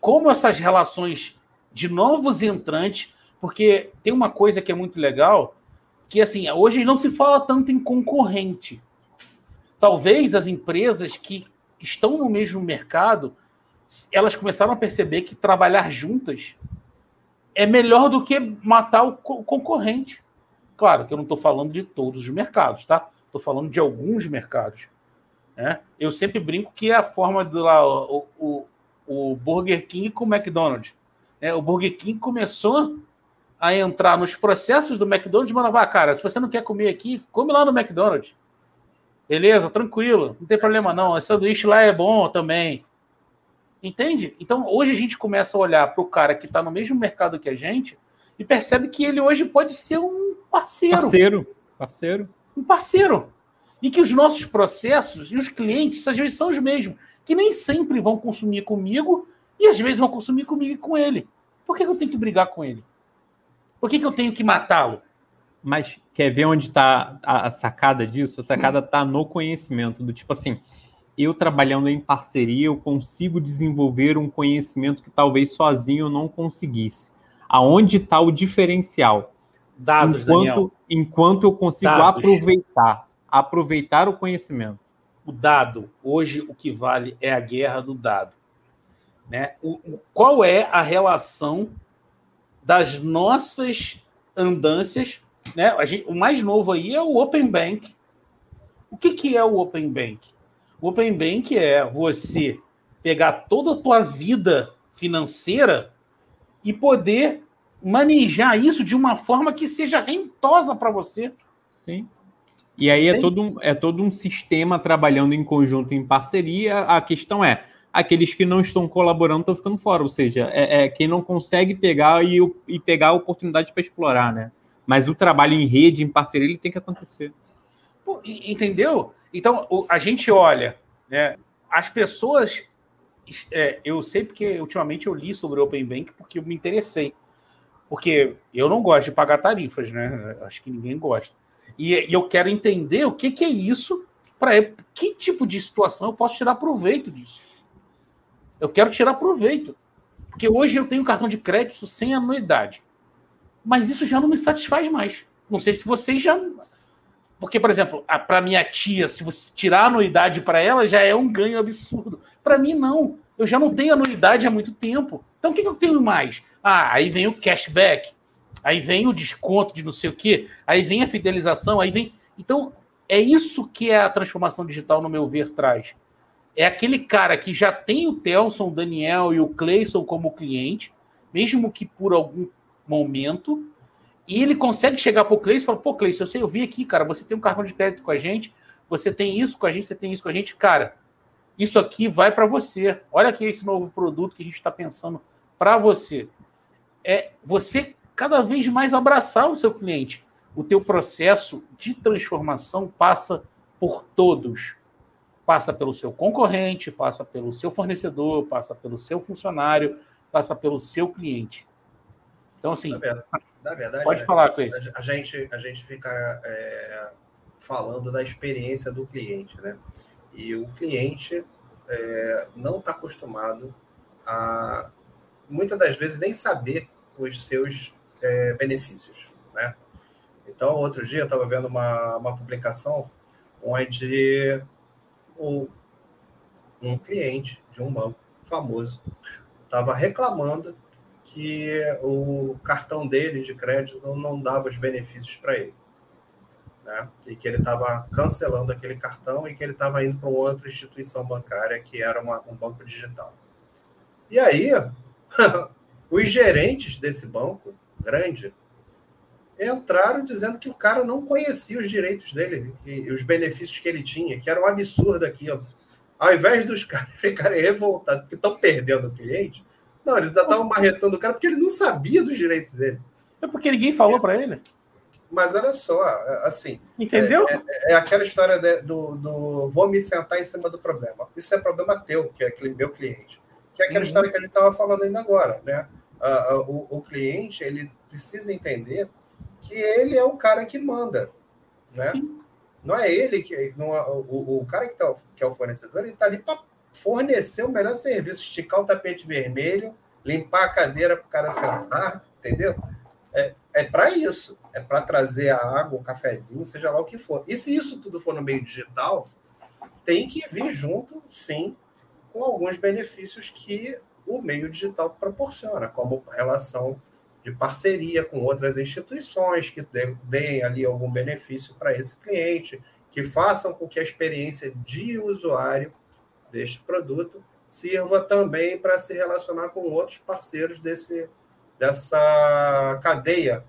como essas relações de novos entrantes, porque tem uma coisa que é muito legal, que assim, hoje não se fala tanto em concorrente. Talvez as empresas que estão no mesmo mercado, elas começaram a perceber que trabalhar juntas é melhor do que matar o concorrente. Claro que eu não estou falando de todos os mercados, tá? Estou falando de alguns mercados. Né? Eu sempre brinco que é a forma do lá, o, o, o Burger King com o McDonald's. Né? O Burger King começou a entrar nos processos do McDonald's e mandava, ah, cara, se você não quer comer aqui, come lá no McDonald's. Beleza, tranquilo, não tem problema não. Esse sanduíche lá é bom também. Entende? Então, hoje a gente começa a olhar para o cara que está no mesmo mercado que a gente e percebe que ele hoje pode ser um parceiro. Parceiro. Parceiro. Um parceiro. E que os nossos processos e os clientes, às vezes, são os mesmos. Que nem sempre vão consumir comigo e às vezes vão consumir comigo e com ele. Por que, eu tenho que brigar com ele? Por que, que eu tenho que matá-lo? Mas quer ver onde está a, sacada disso? A sacada está no conhecimento, do tipo assim, eu trabalhando em parceria, eu consigo desenvolver um conhecimento que talvez sozinho eu não conseguisse. Aonde está o diferencial? Dados, enquanto, Daniel. Enquanto eu consigo Dados. aproveitar aproveitar o conhecimento. O dado, hoje o que vale é a guerra do dado. Né? O, o, qual é a relação das nossas andâncias? Né? Gente, o mais novo aí é o Open Bank. O que, que é o Open Bank? O Open Bank é você pegar toda a tua vida financeira e poder manejar isso de uma forma que seja rentosa para você. Sim. E aí é todo, um, é todo um sistema trabalhando em conjunto, em parceria. A questão é, aqueles que não estão colaborando estão ficando fora, ou seja, é, é quem não consegue pegar e, e pegar a oportunidade para explorar, né? Mas o trabalho em rede, em parceria, ele tem que acontecer. Pô, entendeu? Então, a gente olha, né, as pessoas. É, eu sei porque ultimamente eu li sobre o Open Bank porque eu me interessei. Porque eu não gosto de pagar tarifas, né? Acho que ninguém gosta. E, e eu quero entender o que, que é isso, para que tipo de situação eu posso tirar proveito disso. Eu quero tirar proveito. Porque hoje eu tenho cartão de crédito sem anuidade. Mas isso já não me satisfaz mais. Não sei se vocês já. Porque, por exemplo, para minha tia, se você tirar a anuidade para ela, já é um ganho absurdo. Para mim, não. Eu já não tenho anuidade há muito tempo. Então, o que, que eu tenho mais? Ah, aí vem o cashback aí vem o desconto de não sei o quê, aí vem a fidelização, aí vem. Então, é isso que é a transformação digital, no meu ver, traz. É aquele cara que já tem o Telson, o Daniel e o Cleison como cliente, mesmo que por algum momento, e ele consegue chegar para o Cleison e falar: pô, Cleison, eu sei, eu vi aqui, cara, você tem um cartão de crédito com a gente, você tem isso com a gente, você tem isso com a gente, cara. Isso aqui vai para você. Olha aqui esse novo produto que a gente está pensando para você. É você cada vez mais abraçar o seu cliente. O teu processo de transformação passa por todos. Passa pelo seu concorrente, passa pelo seu fornecedor, passa pelo seu funcionário, passa pelo seu cliente. Então, assim. Na verdade, pode falar, Cleiton. A gente, a gente fica é, falando da experiência do cliente, né? E o cliente é, não está acostumado a, muitas das vezes, nem saber os seus é, benefícios, né? Então, outro dia eu estava vendo uma, uma publicação onde o, um cliente de um banco famoso estava reclamando que o cartão dele de crédito não dava os benefícios para ele. Né? E que ele estava cancelando aquele cartão e que ele estava indo para outra instituição bancária que era uma, um banco digital. E aí, os gerentes desse banco grande entraram dizendo que o cara não conhecia os direitos dele e os benefícios que ele tinha, que era um absurdo aquilo. Ao invés dos caras ficarem revoltados porque estão perdendo o cliente, não, eles ainda estavam marretando o cara porque ele não sabia dos direitos dele. É porque ninguém falou para ele. Mas olha só, assim. Entendeu? É, é, é aquela história de, do, do vou me sentar em cima do problema. Isso é problema teu, que é aquele meu cliente. Que é aquela uhum. história que a gente estava falando ainda agora, né? Uh, uh, o, o, cliente ele precisa entender que ele é o cara que manda, né? Sim. Não é ele que não é, o, o cara que, tá, que é o fornecedor, ele está ali para fornecer o melhor serviço, esticar o tapete vermelho, limpar a cadeira para o cara sentar, entendeu? É, é para isso, é para trazer a água, o cafezinho, seja lá o que for. E se isso tudo for no meio digital, tem que vir junto, sim, com alguns benefícios que o meio digital proporciona, como relação de parceria com outras instituições que deem ali algum benefício para esse cliente, que façam com que a experiência de usuário deste produto sirva também para se relacionar com outros parceiros desse, dessa cadeia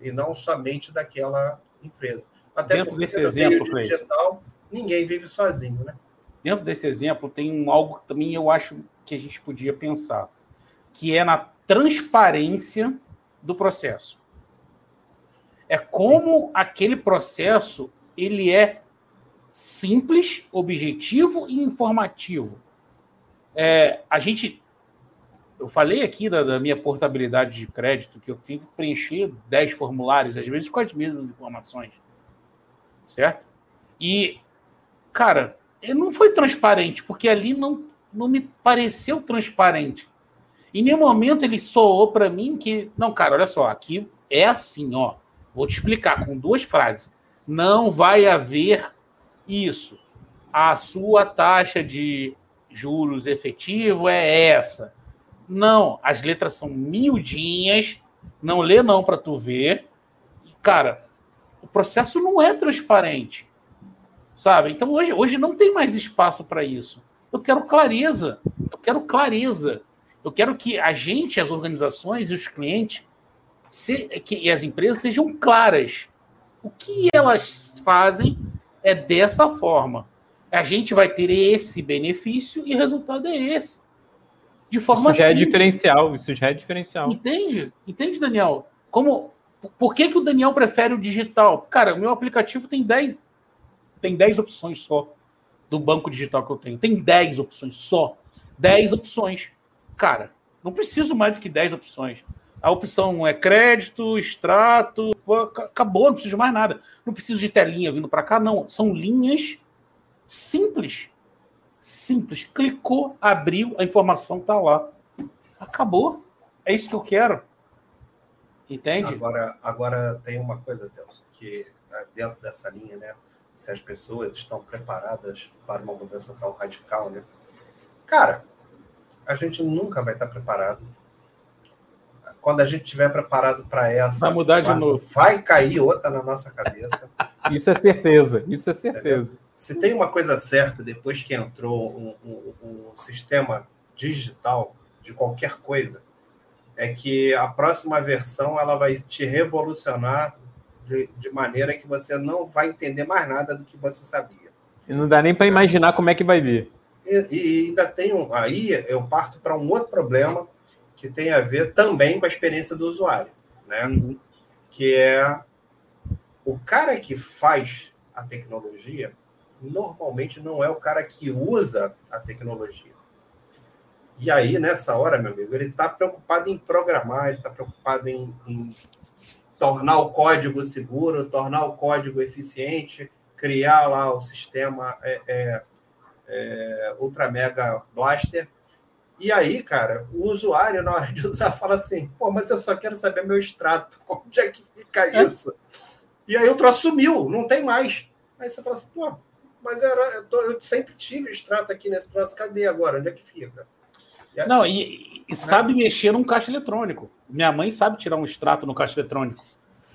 e não somente daquela empresa. Até Dentro desse exemplo, digital, ninguém vive sozinho, né? Dentro desse exemplo, tem um, algo que também eu acho que a gente podia pensar, que é na transparência do processo. É como aquele processo ele é simples, objetivo e informativo. É, a gente, eu falei aqui da, da, minha portabilidade de crédito, que eu tenho que preencher 10 formulários, às vezes com as mesmas informações, certo? E, cara, não foi transparente, porque ali não, não me pareceu transparente. Em nenhum momento ele soou para mim que, não, cara, olha só, aqui é assim, ó. Vou te explicar com duas frases. Não vai haver isso. A sua taxa de juros efetivo é essa. Não, as letras são miudinhas. Não lê não para tu ver. Cara, o processo não é transparente. Sabe? Então hoje, hoje não tem mais espaço para isso. Eu quero clareza. Eu quero clareza. Eu quero que a gente, as organizações e os clientes se, que, e as empresas sejam claras. O que elas fazem é dessa forma. A gente vai ter esse benefício e o resultado é esse. De forma isso já é simples. é diferencial, isso já é diferencial. Entende? Entende, Daniel? Como por que, que o Daniel prefere o digital? Cara, o meu aplicativo tem 10 tem 10 opções só do banco digital que eu tenho. Tem 10 opções só. 10 opções. Cara, não preciso mais do que 10 opções. A opção é crédito, extrato, acabou, não preciso de mais nada. Não preciso de telinha vindo para cá, não. São linhas simples. Simples. Clicou, abriu, a informação está lá. Acabou. É isso que eu quero. Entende? Agora, agora tem uma coisa, Deus, que ah, dentro dessa linha, né? Se as pessoas estão preparadas para uma mudança tão radical, né? Cara, a gente nunca vai estar preparado. Quando a gente estiver preparado para essa, vai mudar de novo. Vai cair outra na nossa cabeça. Isso é certeza. Isso é certeza. Se tem uma coisa certa depois que entrou um, um, um sistema digital de qualquer coisa, é que a próxima versão ela vai te revolucionar de, de, maneira que você não vai entender mais nada do que você sabia. E não dá nem para imaginar como é que vai vir. E, e ainda tem um, aí eu parto para um outro problema que tem a ver também com a experiência do usuário, né? Uhum. Que é o cara que faz a tecnologia normalmente não é o cara que usa a tecnologia. E aí, nessa hora, meu amigo, ele está preocupado em programar, ele está preocupado em, em tornar o código seguro, tornar o código eficiente, criar lá o sistema é, é, é, Ultra Mega Blaster. E aí, cara, o usuário, na hora de usar, fala assim: pô, mas eu só quero saber meu extrato, onde é que fica isso? E aí o troço sumiu, não tem mais. Aí você fala assim: pô, mas era, eu, sempre tive extrato aqui nesse troço, cadê agora? Onde é que fica? E não, e, e sabe mexer num caixa eletrônico. Minha mãe sabe tirar um extrato no caixa eletrônico.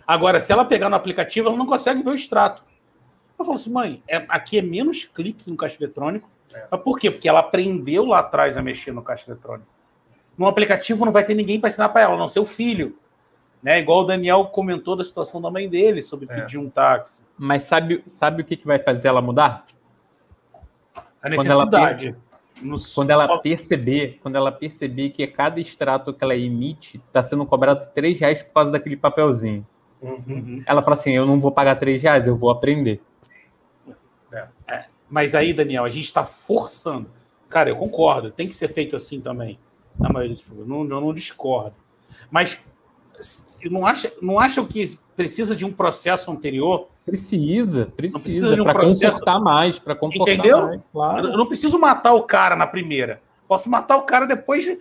Agora, se ela pegar no aplicativo, ela não consegue ver o extrato. Eu falo assim, mãe, é, aqui é menos cliques no caixa eletrônico. É. Mas por quê? Porque ela aprendeu lá atrás a mexer no caixa eletrônico. No aplicativo não vai ter ninguém para ensinar para ela, não seu filho. Né? Igual o Daniel comentou da situação da mãe dele sobre é. pedir um táxi. Mas sabe, sabe o que, que vai fazer ela mudar? A necessidade. Quando ela, quando ela só... perceber, quando ela perceber que cada extrato que ela emite está sendo cobrado três reais por causa daquele papelzinho. Uhum. Ela fala assim: eu não vou pagar três reais, eu vou aprender. É. É. Mas aí, Daniel, a gente está forçando. Cara, eu concordo, tem que ser feito assim também. Na maioria dos eu não, eu não discordo. Mas não acha, não acha que precisa de um processo anterior? Precisa, precisa, precisa de um para processo... comportar mais, para comportar Entendeu? mais. Claro. Eu não preciso matar o cara na primeira. Posso matar o cara depois de,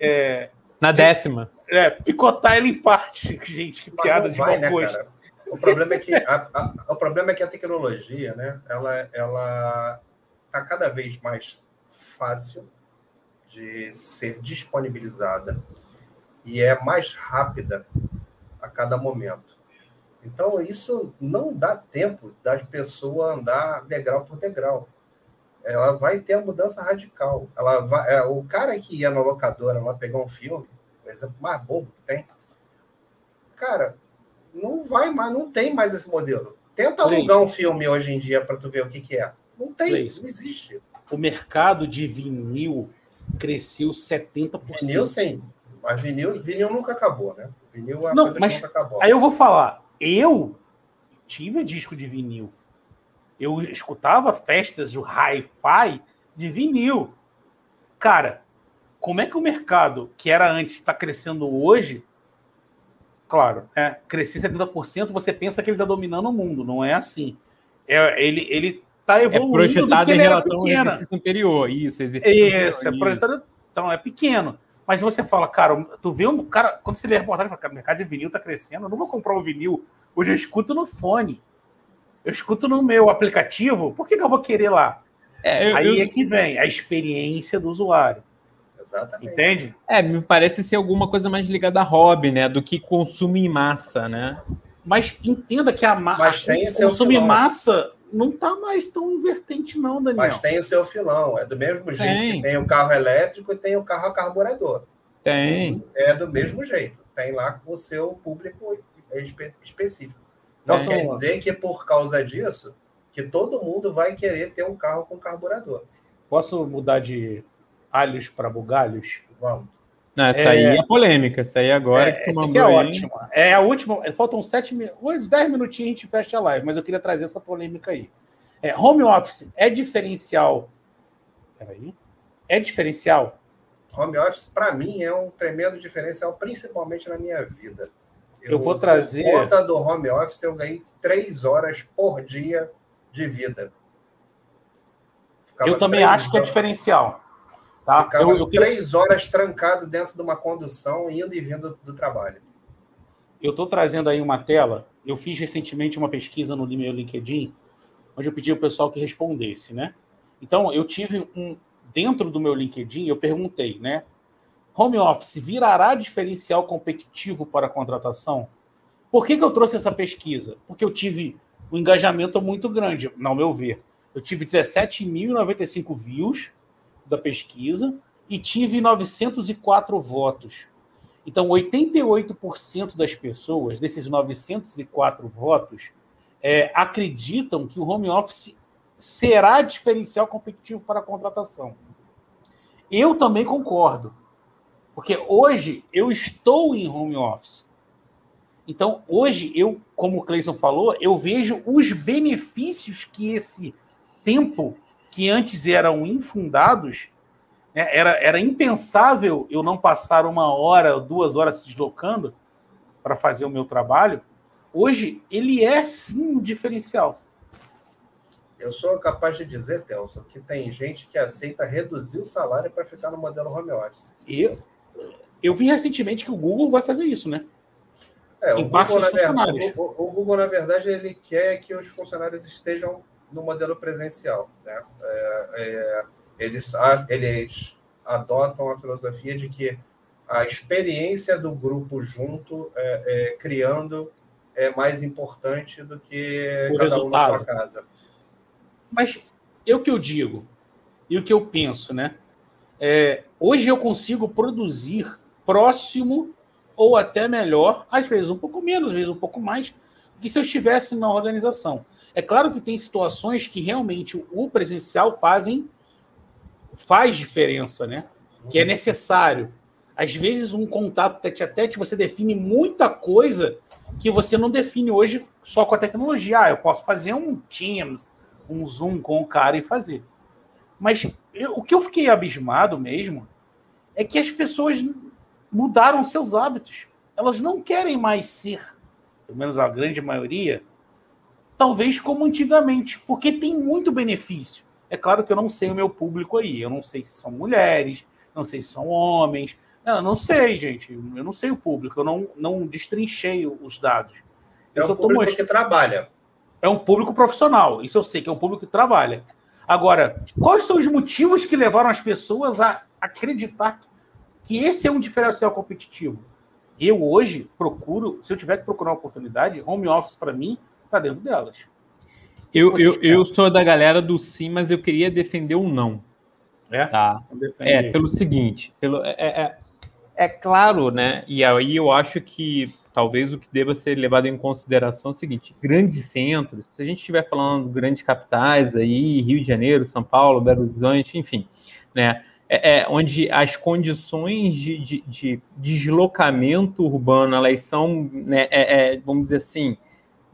é, na décima. É, picotar ele em parte. Gente, que piada de vai, né, cara? O problema é que a, a, o problema é que a tecnologia, né? Ela, ela tá cada vez mais fácil de ser disponibilizada e é mais rápida a cada momento. Então, isso não dá tempo das pessoas andar degrau por degrau. Ela vai ter a mudança radical. Ela vai, é, o cara que ia na locadora lá pegar um filme, exemplo mais bobo que tem, cara, não vai mais, não tem mais esse modelo. Tenta alugar um filme hoje em dia para tu ver o que, que é. Não tem, não existe. O mercado de vinil cresceu 70%. Vinil, sim. Mas vinil, vinil nunca acabou, né? Vinil é não, coisa mas que nunca acabou. Aí eu vou falar, eu tive disco de vinil. Eu escutava festas de hi-fi de vinil. Cara, como é que o mercado, que era antes, está crescendo hoje? Claro, é, crescer 70%, você pensa que ele está dominando o mundo. Não é assim. É, ele ele está evoluindo. É projetado em relação ao exercício anterior. Isso, exercício Isso, é projetado. Então, é pequeno. Mas você fala, cara, tu vê um cara, quando você lê a reportagem, fala, cara, o mercado de vinil está crescendo, eu não vou comprar um vinil. Hoje eu escuto no fone. Eu escuto no meu aplicativo, por que, que eu vou querer lá? É, eu, Aí eu... é que vem a experiência do usuário. Exatamente. Entende? É, me parece ser alguma coisa mais ligada a hobby, né? Do que consumo em massa, né? Mas entenda que a, ma Mas tem o consumo em massa não está mais tão invertente, não, Daniel. Mas tem o seu filão. É do mesmo jeito tem. que tem o carro elétrico e tem o carro a carburador. Tem. É do mesmo jeito. Tem lá o seu público específico. Não quer dizer que por causa disso que todo mundo vai querer ter um carro com carburador. Posso mudar de alhos para bugalhos? Vamos. Não, essa é... aí é polêmica. Essa aí agora é, que tu essa aqui é ótima. É a última. Faltam sete uns dez minutinhos a gente fecha a live, mas eu queria trazer essa polêmica aí. É, home office é diferencial. Peraí. É diferencial? Home office, para mim, é um tremendo diferencial, principalmente na minha vida. Eu, eu vou trazer. Por conta do home office, eu ganhei três horas por dia de vida. Ficava eu também acho horas, que é diferencial. Tá? Ficava eu, eu três horas trancado dentro de uma condução, indo e vindo do trabalho. Eu estou trazendo aí uma tela. Eu fiz recentemente uma pesquisa no meu LinkedIn, onde eu pedi ao pessoal que respondesse, né? Então, eu tive um. Dentro do meu LinkedIn, eu perguntei, né? Home office virará diferencial competitivo para a contratação? Por que, que eu trouxe essa pesquisa? Porque eu tive um engajamento muito grande, ao meu ver. Eu tive 17.095 views da pesquisa e tive 904 votos. Então, 88% das pessoas, desses 904 votos, é, acreditam que o home office será diferencial competitivo para a contratação. Eu também concordo, porque hoje eu estou em home office. Então, hoje, eu, como o Cleison falou, eu vejo os benefícios que esse tempo, que antes eram infundados, né, era, era impensável eu não passar uma hora, duas horas se deslocando para fazer o meu trabalho. Hoje, ele é sim um diferencial. Eu sou capaz de dizer, Telson, que tem gente que aceita reduzir o salário para ficar no modelo home office. E eu vi recentemente que o Google vai fazer isso, né? É, o, Google, na verdade, o, Google, na verdade, ele quer que os funcionários estejam no modelo presencial. Né? É, é, eles, eles adotam a filosofia de que a experiência do grupo junto, é, é criando, é mais importante do que o cada resultado. um na sua casa. Mas é o que eu digo e o que eu penso, né? É, hoje eu consigo produzir próximo ou até melhor, às vezes um pouco menos, às vezes um pouco mais, que se eu estivesse na organização. É claro que tem situações que realmente o presencial fazem faz diferença, né? Que é necessário. Às vezes um contato tete a tete você define muita coisa que você não define hoje só com a tecnologia. Ah, eu posso fazer um Teams, um Zoom com o cara e fazer. Mas eu, o que eu fiquei abismado mesmo é que as pessoas mudaram seus hábitos. Elas não querem mais ser, pelo menos a grande maioria, talvez como antigamente, porque tem muito benefício. É claro que eu não sei o meu público aí. Eu não sei se são mulheres, não sei se são homens. Eu não sei, gente. Eu não sei o público. Eu não, não destrinchei os dados. É um público mostrando... que trabalha. É um público profissional. Isso eu sei que é um público que trabalha. Agora, quais são os motivos que levaram as pessoas a acreditar que esse é um diferencial competitivo. Eu hoje procuro, se eu tiver que procurar uma oportunidade, home office para mim está dentro delas. Eu, eu, eu sou da galera do sim, mas eu queria defender um não. É? Tá. É, pelo seguinte, pelo, é, é, é, claro, né? E aí eu acho que talvez o que deva ser levado em consideração é o seguinte: grandes centros, se a gente estiver falando grandes capitais aí, Rio de Janeiro, São Paulo, Belo Horizonte, enfim, né? é, é, onde as condições de, de, de, deslocamento urbano elas são, né, é, é, vamos dizer assim,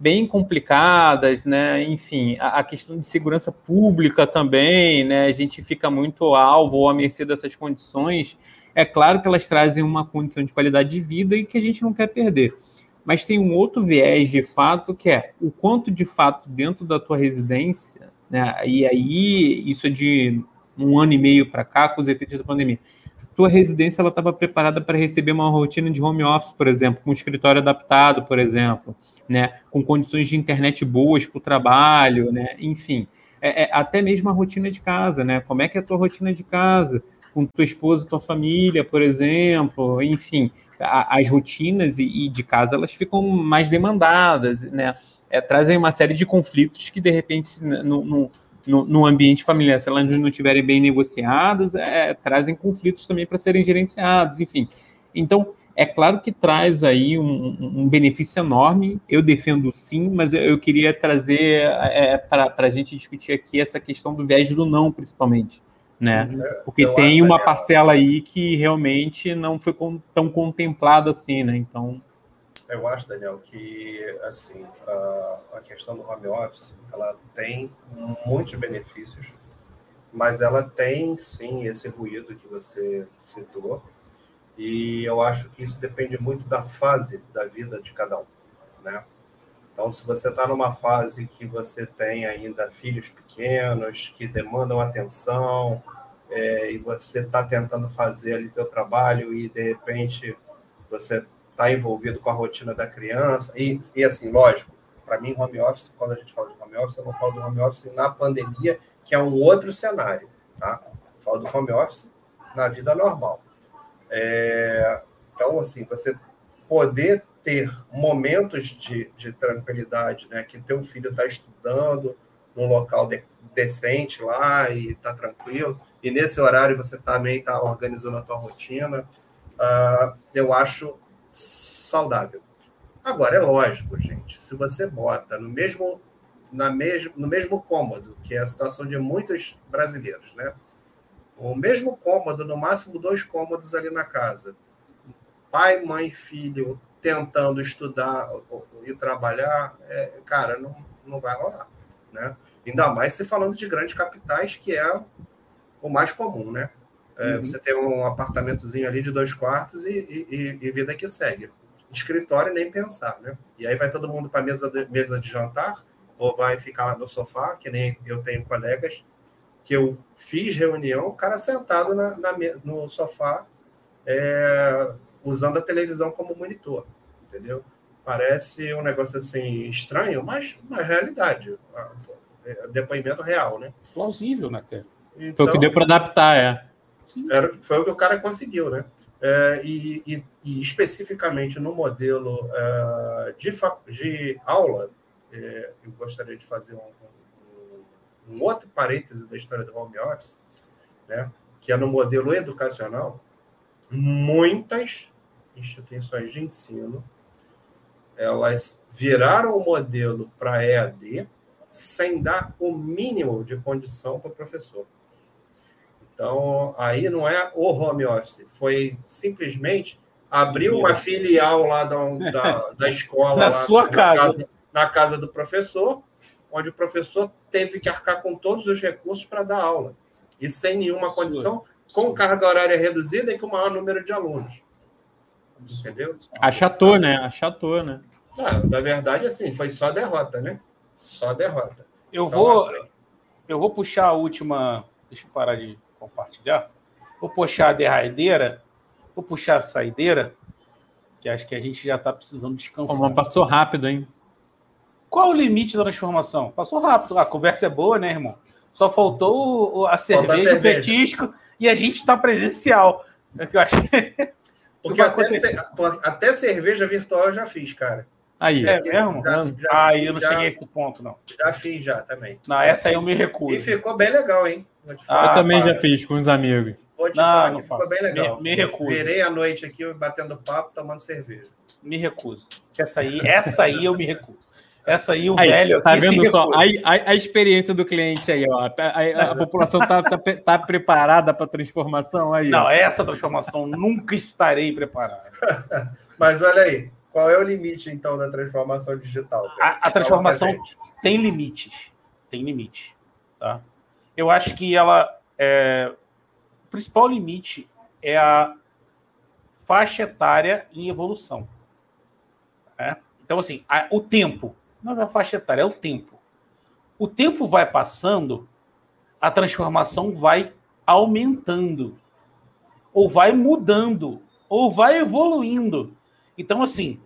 bem complicadas, né? Enfim, a, a, questão de segurança pública também, né? A gente fica muito alvo ou à mercê dessas condições. É claro que elas trazem uma condição de qualidade de vida e que a gente não quer perder. Mas tem um outro viés de fato que é o quanto de fato dentro da tua residência, né? E aí isso é de um ano e meio para cá, com os efeitos da pandemia, tua residência ela estava preparada para receber uma rotina de home office, por exemplo, com um escritório adaptado, por exemplo, né, com condições de internet boas para o trabalho, né, enfim, é, é, até mesmo a rotina de casa, né, como é que é a tua rotina de casa, com tua esposa, tua família, por exemplo, enfim, a, as rotinas e, e, de casa elas ficam mais demandadas, né, é, trazem uma série de conflitos que de repente no, no no, no, ambiente familiar, se elas não estiverem bem negociadas, é, trazem conflitos também para serem gerenciados, enfim. Então, é claro que traz aí um, um benefício enorme, eu defendo sim, mas eu, eu queria trazer é, para a gente discutir aqui essa questão do viés do não, principalmente. Né? Uhum. Porque tem uma parcela aí que realmente não foi tão contemplada assim, né? Então. Eu acho, Daniel, que assim a, a questão do home office ela tem muitos benefícios, mas ela tem sim esse ruído que você citou, e eu acho que isso depende muito da fase da vida de cada um, né? Então, se você está numa fase que você tem ainda filhos pequenos que demandam atenção é, e você está tentando fazer ali teu trabalho e de repente você está envolvido com a rotina da criança e, e assim, lógico, para mim, home office, quando a gente fala de home office, eu não falo do home office na pandemia, que é um outro cenário. Tá? Eu falo do home office na vida normal. É, então, assim, você poder ter momentos de, de tranquilidade, né? Que teu filho está estudando num local de, decente lá e está tranquilo, e nesse horário você também está organizando a tua rotina, uh, eu acho saudável. Agora, é lógico, gente, se você bota no mesmo, na mesmo, no mesmo cômodo, que é a situação de muitos brasileiros, né? O mesmo cômodo, no máximo dois cômodos ali na casa. Pai, mãe, filho tentando estudar e trabalhar, é, cara, não, não vai rolar, né? Ainda mais se falando de grandes capitais, que é o mais comum, né? É, uhum. Você tem um apartamentozinho ali de dois quartos e, e, e vida que segue escritório nem pensar, né? E aí vai todo mundo para a mesa de, mesa de jantar ou vai ficar lá no sofá, que nem eu tenho colegas que eu fiz reunião, o cara sentado na, na no sofá, é, usando a televisão como monitor, entendeu? Parece um negócio assim estranho, mas uma realidade, é, depoimento real, né? Plausível, né? Então, foi o que deu para adaptar, é. Era, foi o que o cara conseguiu, né? É, e, e, e, especificamente no modelo é, de, de aula, é, eu gostaria de fazer um, um, um, outro parêntese da história do home office, né? que é no modelo educacional, muitas instituições de ensino elas viraram o modelo para EAD sem dar o mínimo de condição para o professor. Então, aí não é o home office, foi simplesmente abrir Sim, uma filial lá da, da, da escola. na lá, sua na casa. casa. Na casa do professor, onde o professor teve que arcar com todos os recursos para dar aula. E sem nenhuma sua, condição, com carga horária reduzida e com o maior número de alunos. Entendeu? Achatou, né? Achatou, né? Ah, na verdade, assim, foi só derrota, né? Só derrota. Eu então, vou, assim, eu vou puxar a última. Deixa eu parar de compartilhar. Vou puxar a derraideira, vou puxar a saideira, que acho que a gente já está precisando descansar. Como passou rápido, hein? Qual o limite da transformação? Passou rápido. A conversa é boa, né, irmão? Só faltou a cerveja, o petisco e a gente está presencial. É que eu acho Porque até, até cerveja virtual eu já fiz, cara. Aí. É mesmo? Já, já ah, fiz, eu não já, cheguei a esse ponto, não. Já fiz, já também. Não, essa aí eu me recuso. E ficou bem legal, hein? Ah, eu também já fiz com os amigos. Vou te não, falar não ficou bem legal. Me, me recuso. Virei a noite aqui batendo papo, tomando cerveja. Me recuso. Essa aí, essa aí eu me recuso. Essa aí, o aí, velho. Tá vendo só? A, a, a, experiência do cliente aí, ó. A, a população tá, tá, tá preparada para a transformação aí. Não, ó. essa transformação nunca estarei preparado. Mas olha aí, qual é o limite, então, da transformação digital? A, a transformação tem limites. Tem limite. Tá? Eu acho que ela. É... O principal limite é a faixa etária em evolução. Né? Então, assim, a, o tempo. Não é a faixa etária, é o tempo. O tempo vai passando, a transformação vai aumentando, ou vai mudando, ou vai evoluindo. Então, assim,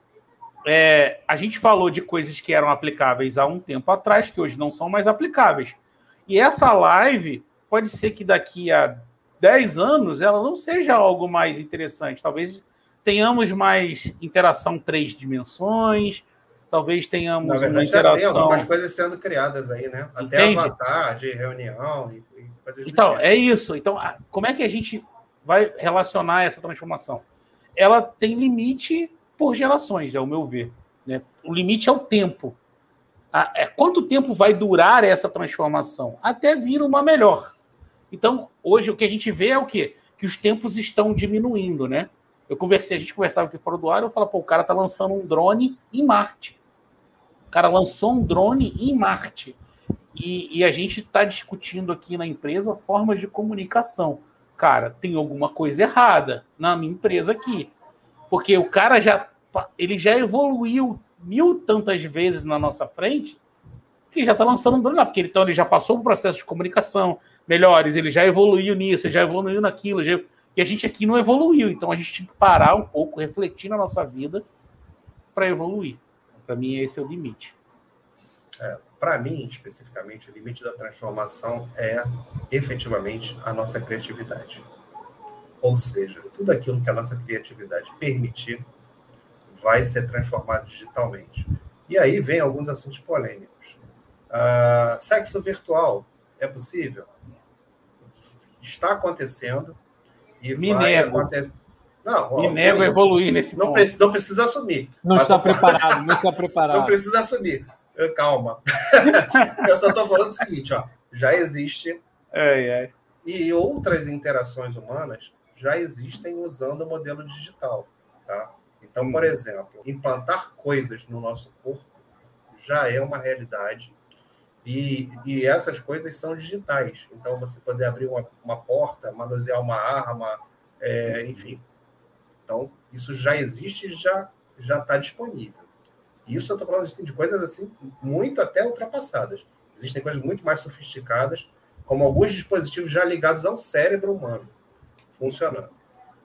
é, a gente falou de coisas que eram aplicáveis há um tempo atrás, que hoje não são mais aplicáveis. E essa live pode ser que daqui a 10 anos ela não seja algo mais interessante. Talvez tenhamos mais interação três dimensões, talvez tenhamos Na verdade, interação... já tem algumas coisas sendo criadas aí, né? Até Entende? avatar de reunião e, coisas Então, tipo. é isso. Então, como é que a gente vai relacionar essa transformação? Ela tem limite por gerações, ao meu ver. Né? O limite é o tempo. É, quanto tempo vai durar essa transformação? Até vir uma melhor. Então, hoje o que a gente vê é o quê? Que os tempos estão diminuindo, né? Eu conversei, a gente conversava aqui fora do ar, eu falo, pô, o cara tá lançando um drone em Marte. O cara lançou um drone em Marte. E, e a gente está discutindo aqui na empresa formas de comunicação. Cara, tem alguma coisa errada na minha empresa aqui. Porque o cara já ele já evoluiu mil tantas vezes na nossa frente que já está lançando um drone lá, porque então ele já passou por um processo de comunicação melhores, ele já evoluiu nisso, ele já evoluiu naquilo, já... e a gente aqui não evoluiu, então a gente tem que parar um pouco, refletir na nossa vida para evoluir. Para mim, esse é o limite. É, para mim, especificamente, o limite da transformação é efetivamente a nossa criatividade. Ou seja, tudo aquilo que a nossa criatividade permitir vai ser transformado digitalmente. E aí vem alguns assuntos polêmicos. Uh, sexo virtual é possível? Está acontecendo e Me vai nego. acontecer. Não, ó, Me nego evoluir nesse não ponto. Precisa, não precisa assumir. Não está preparado, não está preparado. Não precisa assumir. Calma. Eu só estou falando o seguinte, ó, já existe. É, é. E outras interações humanas já existem usando o modelo digital. Tá? Então, por exemplo, implantar coisas no nosso corpo já é uma realidade e, e essas coisas são digitais. Então, você poder abrir uma, uma porta, manusear uma arma, é, enfim. Então, isso já existe e já já está disponível. Isso eu estou falando assim, de coisas assim muito até ultrapassadas. Existem coisas muito mais sofisticadas, como alguns dispositivos já ligados ao cérebro humano funcionando.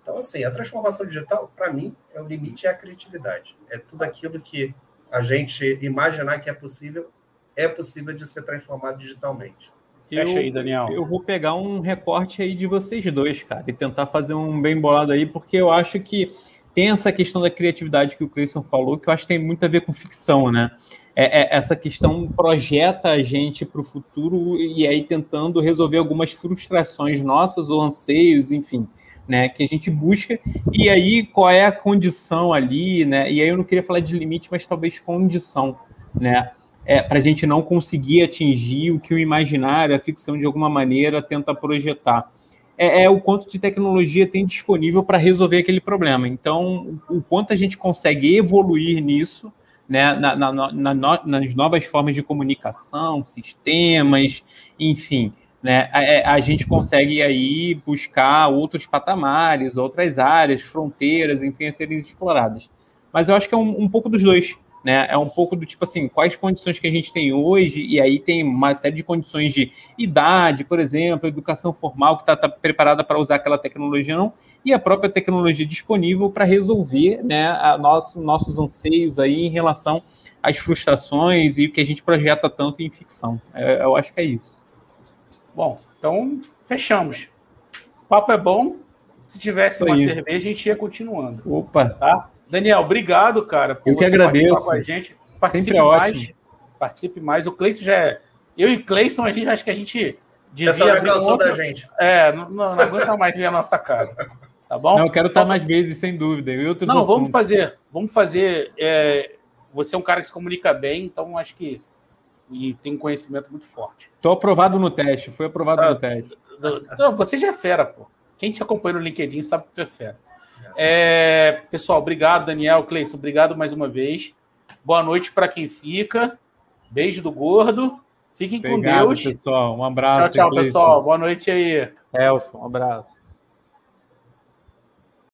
Então, assim, a transformação digital, para mim, é o limite é a criatividade. É tudo aquilo que a gente imaginar que é possível, é possível de ser transformado digitalmente. Eu, aí, Daniel. Eu vou pegar um recorte aí de vocês dois, cara, e tentar fazer um bem bolado aí, porque eu acho que tem essa questão da criatividade que o Cleison falou, que eu acho que tem muito a ver com ficção, né? É, é, essa questão projeta a gente para o futuro e aí tentando resolver algumas frustrações nossas ou anseios, enfim, né? Que a gente busca. E aí, qual é a condição ali, né? E aí eu não queria falar de limite, mas talvez condição, né? É, para a gente não conseguir atingir o que o imaginário, a ficção, de alguma maneira, tenta projetar é, é o quanto de tecnologia tem disponível para resolver aquele problema. Então, o quanto a gente consegue evoluir nisso, né, na, na, na, nas novas formas de comunicação, sistemas, enfim, né, a, é, a, gente consegue aí buscar outros patamares, outras áreas, fronteiras, enfim, a serem exploradas. Mas eu acho que é um, um pouco dos dois né? É um pouco do tipo assim, quais condições que a gente tem hoje, e aí tem uma série de condições de idade, por exemplo, educação formal que está tá preparada para usar aquela tecnologia não, e a própria tecnologia disponível para resolver né, a nosso, nossos anseios aí em relação às frustrações e o que a gente projeta tanto em ficção. É, eu acho que é isso. Bom, então fechamos. O papo é bom. Se tivesse uma cerveja, a gente ia continuando. Opa! Tá? Daniel, obrigado, cara. Por eu que agradeço. Com a gente. Participe Sempre é mais. Ótimo. Participe mais. O Cleison já é... Eu e Cleison, a gente acho que a gente devia Essa é a outro... da gente. É, não, não, não aguenta mais ver a nossa cara. Tá bom? Não, eu quero estar mais vezes, sem dúvida. E outros não, assuntos. vamos fazer. Vamos fazer. É... Você é um cara que se comunica bem, então acho que e tem um conhecimento muito forte. Estou aprovado no teste, foi aprovado ah, no teste. Não, você já é fera, pô. Quem te acompanha no LinkedIn sabe que tu é fera. É, pessoal, obrigado, Daniel, Cleison, obrigado mais uma vez. Boa noite para quem fica. Beijo do gordo. Fiquem obrigado, com Deus. pessoal. Um abraço. Tchau, tchau, pessoal. Boa noite aí. Elson, um abraço.